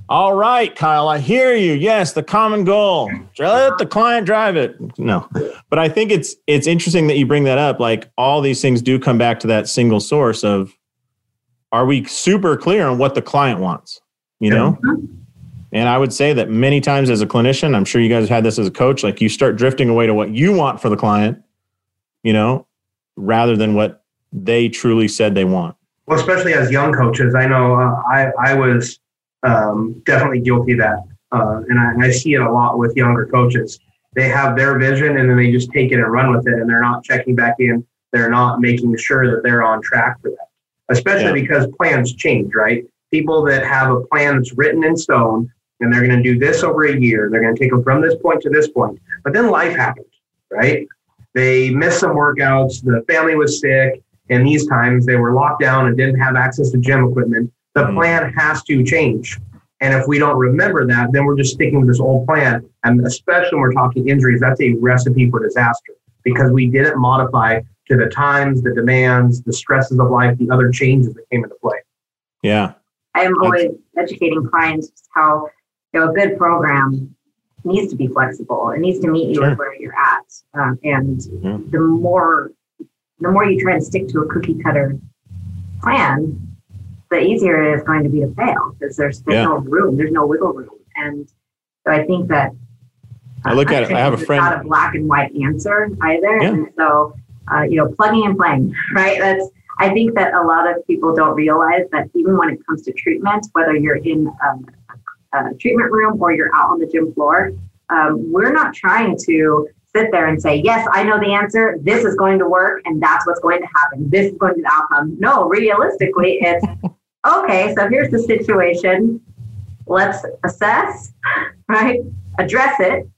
All right, Kyle, I hear you. Yes, the common goal. Let the client drive it. No. But I think it's it's interesting that you bring that up. Like all these things do come back to that single source of are we super clear on what the client wants? You know? And I would say that many times as a clinician, I'm sure you guys have had this as a coach, like you start drifting away to what you want for the client, you know, rather than what they truly said they want. Well, especially as young coaches, I know uh, I, I was um, definitely guilty of that. Uh, and I, I, see it a lot with younger coaches. They have their vision and then they just take it and run with it, and they're not checking back in. They're not making sure that they're on track for that, especially yeah. because plans change, right? People that have a plan that's written in stone and they're going to do this over a year, they're going to take them from this point to this point. But then life happened, right? They missed some workouts, the family was sick, and these times they were locked down and didn't have access to gym equipment the mm-hmm. plan has to change. And if we don't remember that, then we're just sticking with this old plan. And especially when we're talking injuries, that's a recipe for disaster because we didn't modify to the times, the demands, the stresses of life, the other changes that came into play. Yeah. I am always educating clients how you know a good program needs to be flexible. It needs to meet you sure. where you're at. Um, and mm-hmm. the more the more you try to stick to a cookie cutter plan, the easier it is going to be to fail because there's, there's yeah. no room, there's no wiggle room. And so I think that I look at it. I have a friend. Not a black and white answer either. Yeah. And so, uh, you know, plugging and playing, *laughs* right? That's. I think that a lot of people don't realize that even when it comes to treatment, whether you're in um, a treatment room or you're out on the gym floor, um, we're not trying to sit there and say, yes, I know the answer. This is going to work, and that's what's going to happen. This is going to be the outcome. No, realistically, it's *laughs* okay, so here's the situation. Let's assess, right? Address it,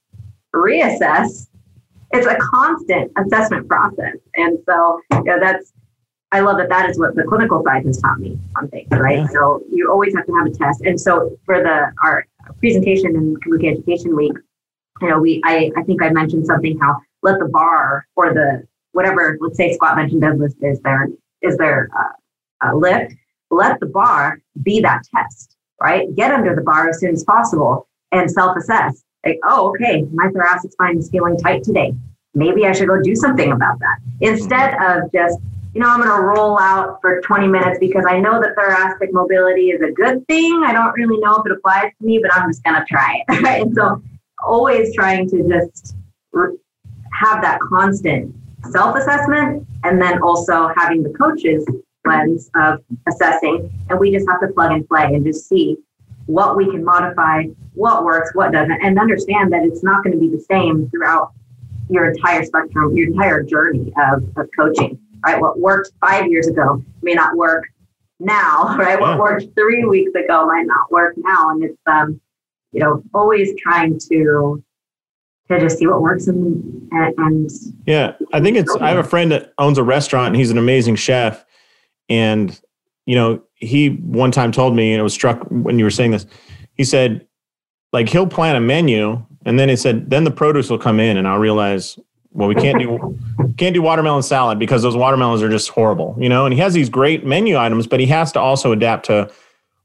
reassess. It's a constant assessment process. And so, you know, that's, I love that that is what the clinical side has taught me on things, right? Yeah. So you always have to have a test. And so for the, our presentation in Kabuki Education Week, you know, we, I, I think I mentioned something how let the bar or the, whatever, let's say squat, mentioned deadlift is their, is their uh, uh, lift let the bar be that test, right? Get under the bar as soon as possible and self assess. Like, oh, okay, my thoracic spine is feeling tight today. Maybe I should go do something about that instead of just, you know, I'm going to roll out for 20 minutes because I know that thoracic mobility is a good thing. I don't really know if it applies to me, but I'm just going to try it. *laughs* Right? And so, always trying to just have that constant self assessment and then also having the coaches lens of assessing, and we just have to plug and play and just see what we can modify, what works, what doesn't, and understand that it's not going to be the same throughout your entire spectrum, your entire journey of, of coaching. Right, what worked five years ago may not work now. *laughs* Right, what worked three weeks ago might not work now, and it's um, you know, always trying to to just see what works and, and yeah i think it's i have a friend that owns a restaurant and he's an amazing chef and, you know, he one time told me, and it was struck when you were saying this, he said, like, he'll plan a menu. And then he said, then the produce will come in, and I'll realize, well, we can't do can't do watermelon salad because those watermelons are just horrible, you know. And he has these great menu items, but he has to also adapt to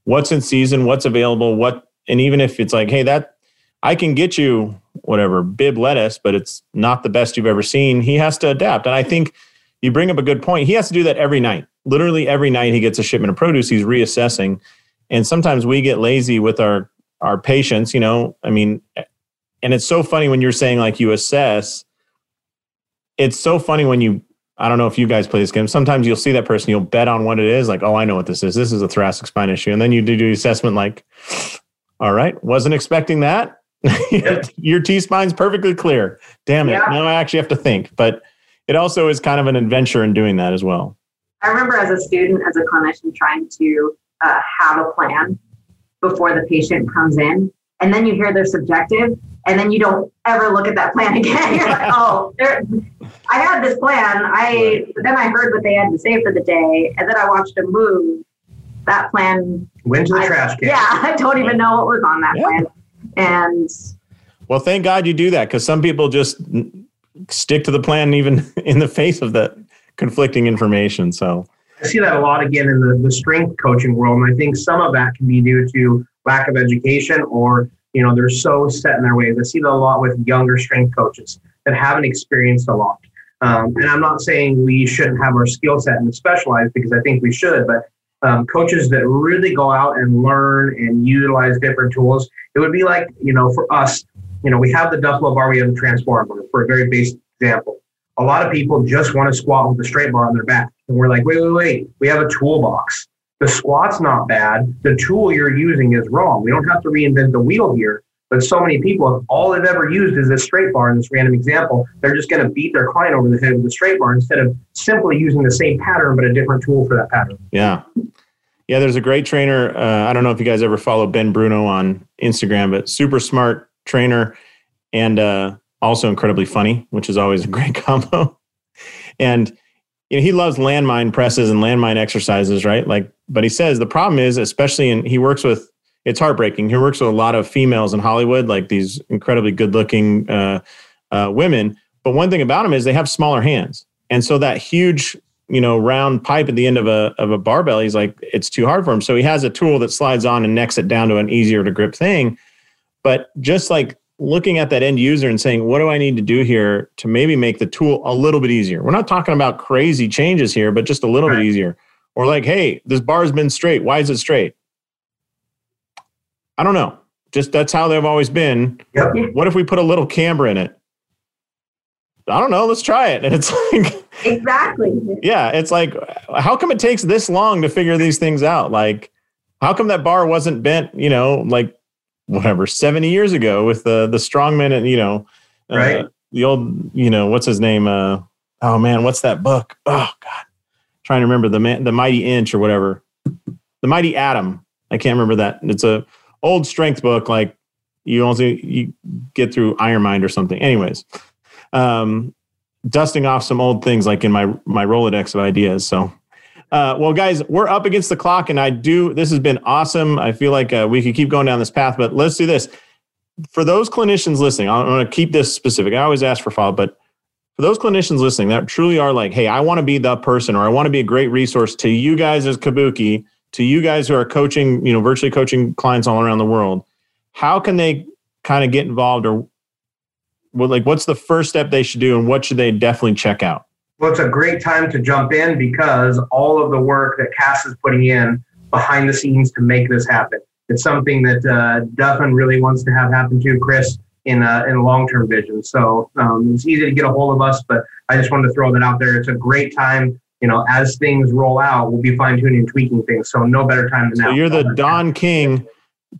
what's in season, what's available, what, and even if it's like, hey, that I can get you whatever bib lettuce, but it's not the best you've ever seen. He has to adapt, and I think you bring up a good point. He has to do that every night literally every night he gets a shipment of produce, he's reassessing. And sometimes we get lazy with our our patients, you know. I mean, and it's so funny when you're saying like you assess. It's so funny when you I don't know if you guys play this game. Sometimes you'll see that person, you'll bet on what it is, like, oh, I know what this is. This is a thoracic spine issue. And then you do the assessment like, all right, wasn't expecting that. *laughs* Your T spine's perfectly clear. Damn it. Yeah. Now I actually have to think. But it also is kind of an adventure in doing that as well. I remember as a student, as a clinician, trying to uh, have a plan before the patient comes in. And then you hear their subjective, and then you don't ever look at that plan *laughs* again. You're like, oh, I had this plan. I then I heard what they had to say for the day, and then I watched them move. That plan went to the I, trash can. Yeah, *laughs* I don't even know what was on that yeah. plan. And well, thank God you do that because some people just stick to the plan even *laughs* in the face of that conflicting information. So I see that a lot again in the, the strength coaching world. And I think some of that can be due to lack of education or, you know, they're so set in their ways. I see that a lot with younger strength coaches that haven't experienced a lot. Um, and I'm not saying we shouldn't have our skill set and specialize because I think we should, but um, coaches that really go out and learn and utilize different tools, it would be like, you know, for us, you know, we have the Duffalo bar, we have the transformer for a very basic example. A lot of people just want to squat with a straight bar on their back. And we're like, wait, wait, wait, we have a toolbox. The squat's not bad. The tool you're using is wrong. We don't have to reinvent the wheel here. But so many people, all they've ever used is a straight bar in this random example. They're just going to beat their client over the head with a straight bar instead of simply using the same pattern, but a different tool for that pattern. Yeah. Yeah, there's a great trainer. Uh, I don't know if you guys ever follow Ben Bruno on Instagram, but super smart trainer and uh, also incredibly funny, which is always a *laughs* great combo. and you know, he loves landmine presses and landmine exercises, right? Like, but he says the problem is, especially in he works with it's heartbreaking. He works with a lot of females in Hollywood, like these incredibly good-looking uh, uh, women. But one thing about them is they have smaller hands, and so that huge, you know, round pipe at the end of a of a barbell, he's like, it's too hard for him. So he has a tool that slides on and necks it down to an easier to grip thing. But just like looking at that end user and saying, what do I need to do here to maybe make the tool a little bit easier? We're not talking about crazy changes here, but just a little right. bit easier. Or like, hey, this bar's been straight. Why is it straight? I don't know. Just that's how they've always been. Yep. What if we put a little camber in it? I don't know. Let's try it. *laughs* And it's like exactly. Yeah, it's like how come it takes this long to figure these things out? Like, how come that bar wasn't bent? You know, like whatever 70 years ago with the the strongman and you know uh, right. the old you know what's his name uh oh man what's that book? Oh god. Trying to remember the man the mighty inch or whatever. The mighty atom. I can't remember that. It's a old strength book like you only you get through IronMind or something. Anyways um dusting off some old things like in my my rolodex of ideas so uh, well, guys, we're up against the clock, and I do. This has been awesome. I feel like uh, we could keep going down this path, but let's do this. For those clinicians listening, I'm going to keep this specific. I always ask for follow, but for those clinicians listening that truly are like, hey, I want to be the person, or I want to be a great resource to you guys as Kabuki, to you guys who are coaching, you know, virtually coaching clients all around the world. How can they kind of get involved, or what, like, what's the first step they should do, and what should they definitely check out? Well, it's a great time to jump in because all of the work that Cass is putting in behind the scenes to make this happen. It's something that uh, Duffin really wants to have happen too, Chris, in a, in a long term vision. So um, it's easy to get a hold of us, but I just wanted to throw that out there. It's a great time. You know, as things roll out, we'll be fine tuning and tweaking things. So no better time than now. So you're the Don King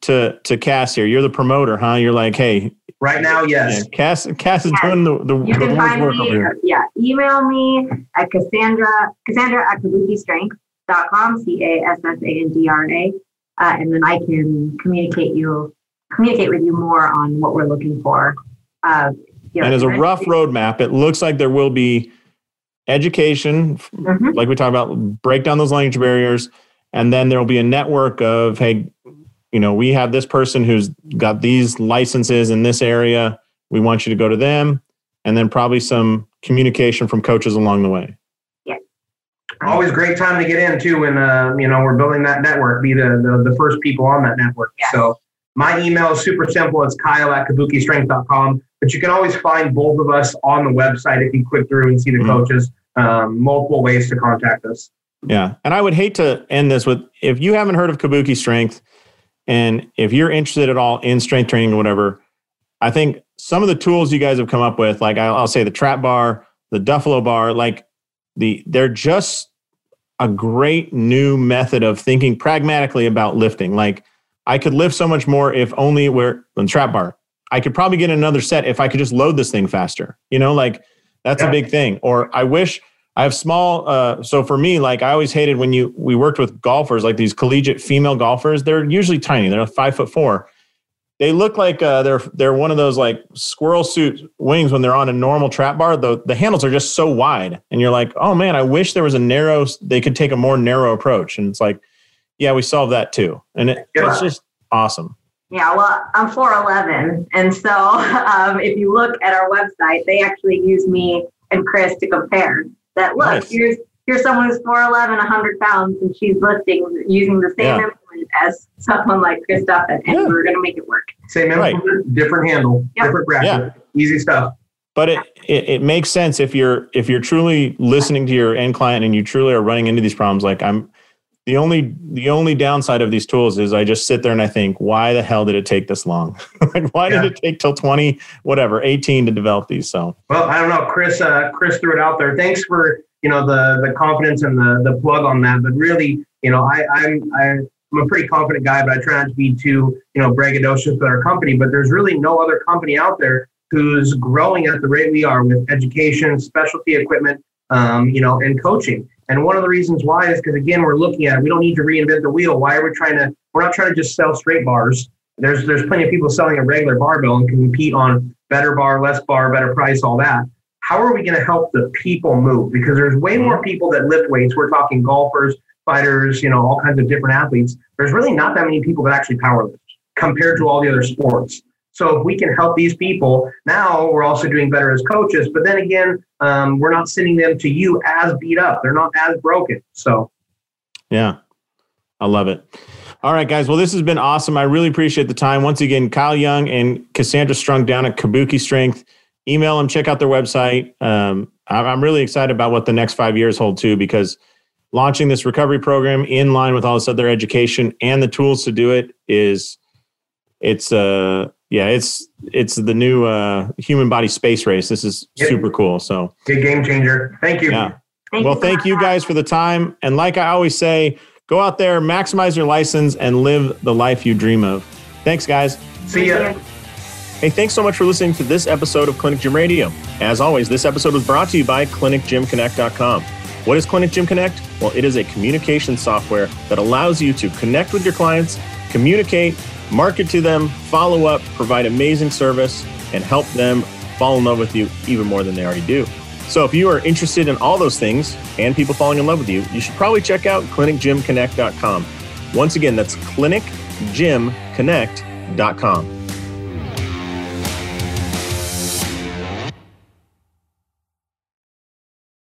to to Cass here. You're the promoter, huh? You're like, hey, Right now, yes. Yeah, Cass, Cass is doing the, the, you the can find work me, over here. Yeah, email me at Cassandra, Cassandra at kabukistrength.com, C-A-S-S-A-N-D-R-A, uh, and then I can communicate you, communicate with you more on what we're looking for. Uh, you know, and as a rough roadmap, it looks like there will be education, mm-hmm. like we talked about, break down those language barriers, and then there will be a network of, hey, you know, we have this person who's got these licenses in this area. We want you to go to them. And then probably some communication from coaches along the way. Yeah. Always great time to get in too. when uh, you know, we're building that network, be the, the, the first people on that network. Yeah. So my email is super simple. It's kyle at kabukistrength.com. But you can always find both of us on the website if you click through and see the mm-hmm. coaches. Um, multiple ways to contact us. Yeah. And I would hate to end this with if you haven't heard of Kabuki Strength, and if you're interested at all in strength training or whatever, I think some of the tools you guys have come up with, like I'll, I'll say the trap bar, the Duffalo bar, like the they're just a great new method of thinking pragmatically about lifting. Like I could lift so much more if only it were the trap bar. I could probably get another set if I could just load this thing faster. You know, like that's yeah. a big thing. Or I wish I have small. Uh, so for me, like I always hated when you we worked with golfers, like these collegiate female golfers. They're usually tiny. They're five foot four. They look like uh, they're they're one of those like squirrel suit wings when they're on a normal trap bar. The the handles are just so wide, and you're like, oh man, I wish there was a narrow. They could take a more narrow approach, and it's like, yeah, we solved that too, and it, it's just awesome. Yeah, well, I'm 4'11. And so *laughs* um, if you look at our website, they actually use me and Chris to compare that look, nice. here's here's someone who's 4'11, 100 pounds, and she's lifting using the same yeah. implement as someone like Christoph, and, and yeah. we're going to make it work. Same implement, right. different handle, yep. different bracket, yeah. easy stuff. But it, it, it makes sense if you're if you're truly listening to your end client and you truly are running into these problems. Like I'm, the only the only downside of these tools is I just sit there and I think, why the hell did it take this long? *laughs* like, why yeah. did it take till twenty, whatever, eighteen to develop these? So, well, I don't know. Chris, uh, Chris threw it out there. Thanks for you know the the confidence and the the plug on that. But really, you know, I I'm I, I'm a pretty confident guy, but I try not to be too you know braggadocious with our company. But there's really no other company out there who's growing at the rate we are with education, specialty equipment, um, you know, and coaching. And one of the reasons why is because again, we're looking at it. We don't need to reinvent the wheel. Why are we trying to? We're not trying to just sell straight bars. There's there's plenty of people selling a regular barbell and can compete on better bar, less bar, better price, all that. How are we going to help the people move? Because there's way mm-hmm. more people that lift weights. We're talking golfers, fighters, you know, all kinds of different athletes. There's really not that many people that actually power lift compared to all the other sports. So if we can help these people, now we're also doing better as coaches. But then again, um, we're not sending them to you as beat up. They're not as broken. So, yeah, I love it. All right, guys. Well, this has been awesome. I really appreciate the time. Once again, Kyle Young and Cassandra Strunk down at Kabuki Strength. Email them, check out their website. Um, I'm really excited about what the next five years hold too, because launching this recovery program in line with all this other education and the tools to do it is it's uh yeah, it's it's the new uh, human body space race. This is yep. super cool. So big game changer. Thank you. Yeah. Thank well, you thank you guys for the time. And like I always say, go out there, maximize your license, and live the life you dream of. Thanks, guys. See ya. Hey, thanks so much for listening to this episode of Clinic Gym Radio. As always, this episode was brought to you by ClinicGymConnect.com. What is Clinic Gym Connect? Well, it is a communication software that allows you to connect with your clients, communicate, market to them, follow up, provide amazing service, and help them fall in love with you even more than they already do. So if you are interested in all those things and people falling in love with you, you should probably check out clinicgymconnect.com. Once again, that's clinicgymconnect.com.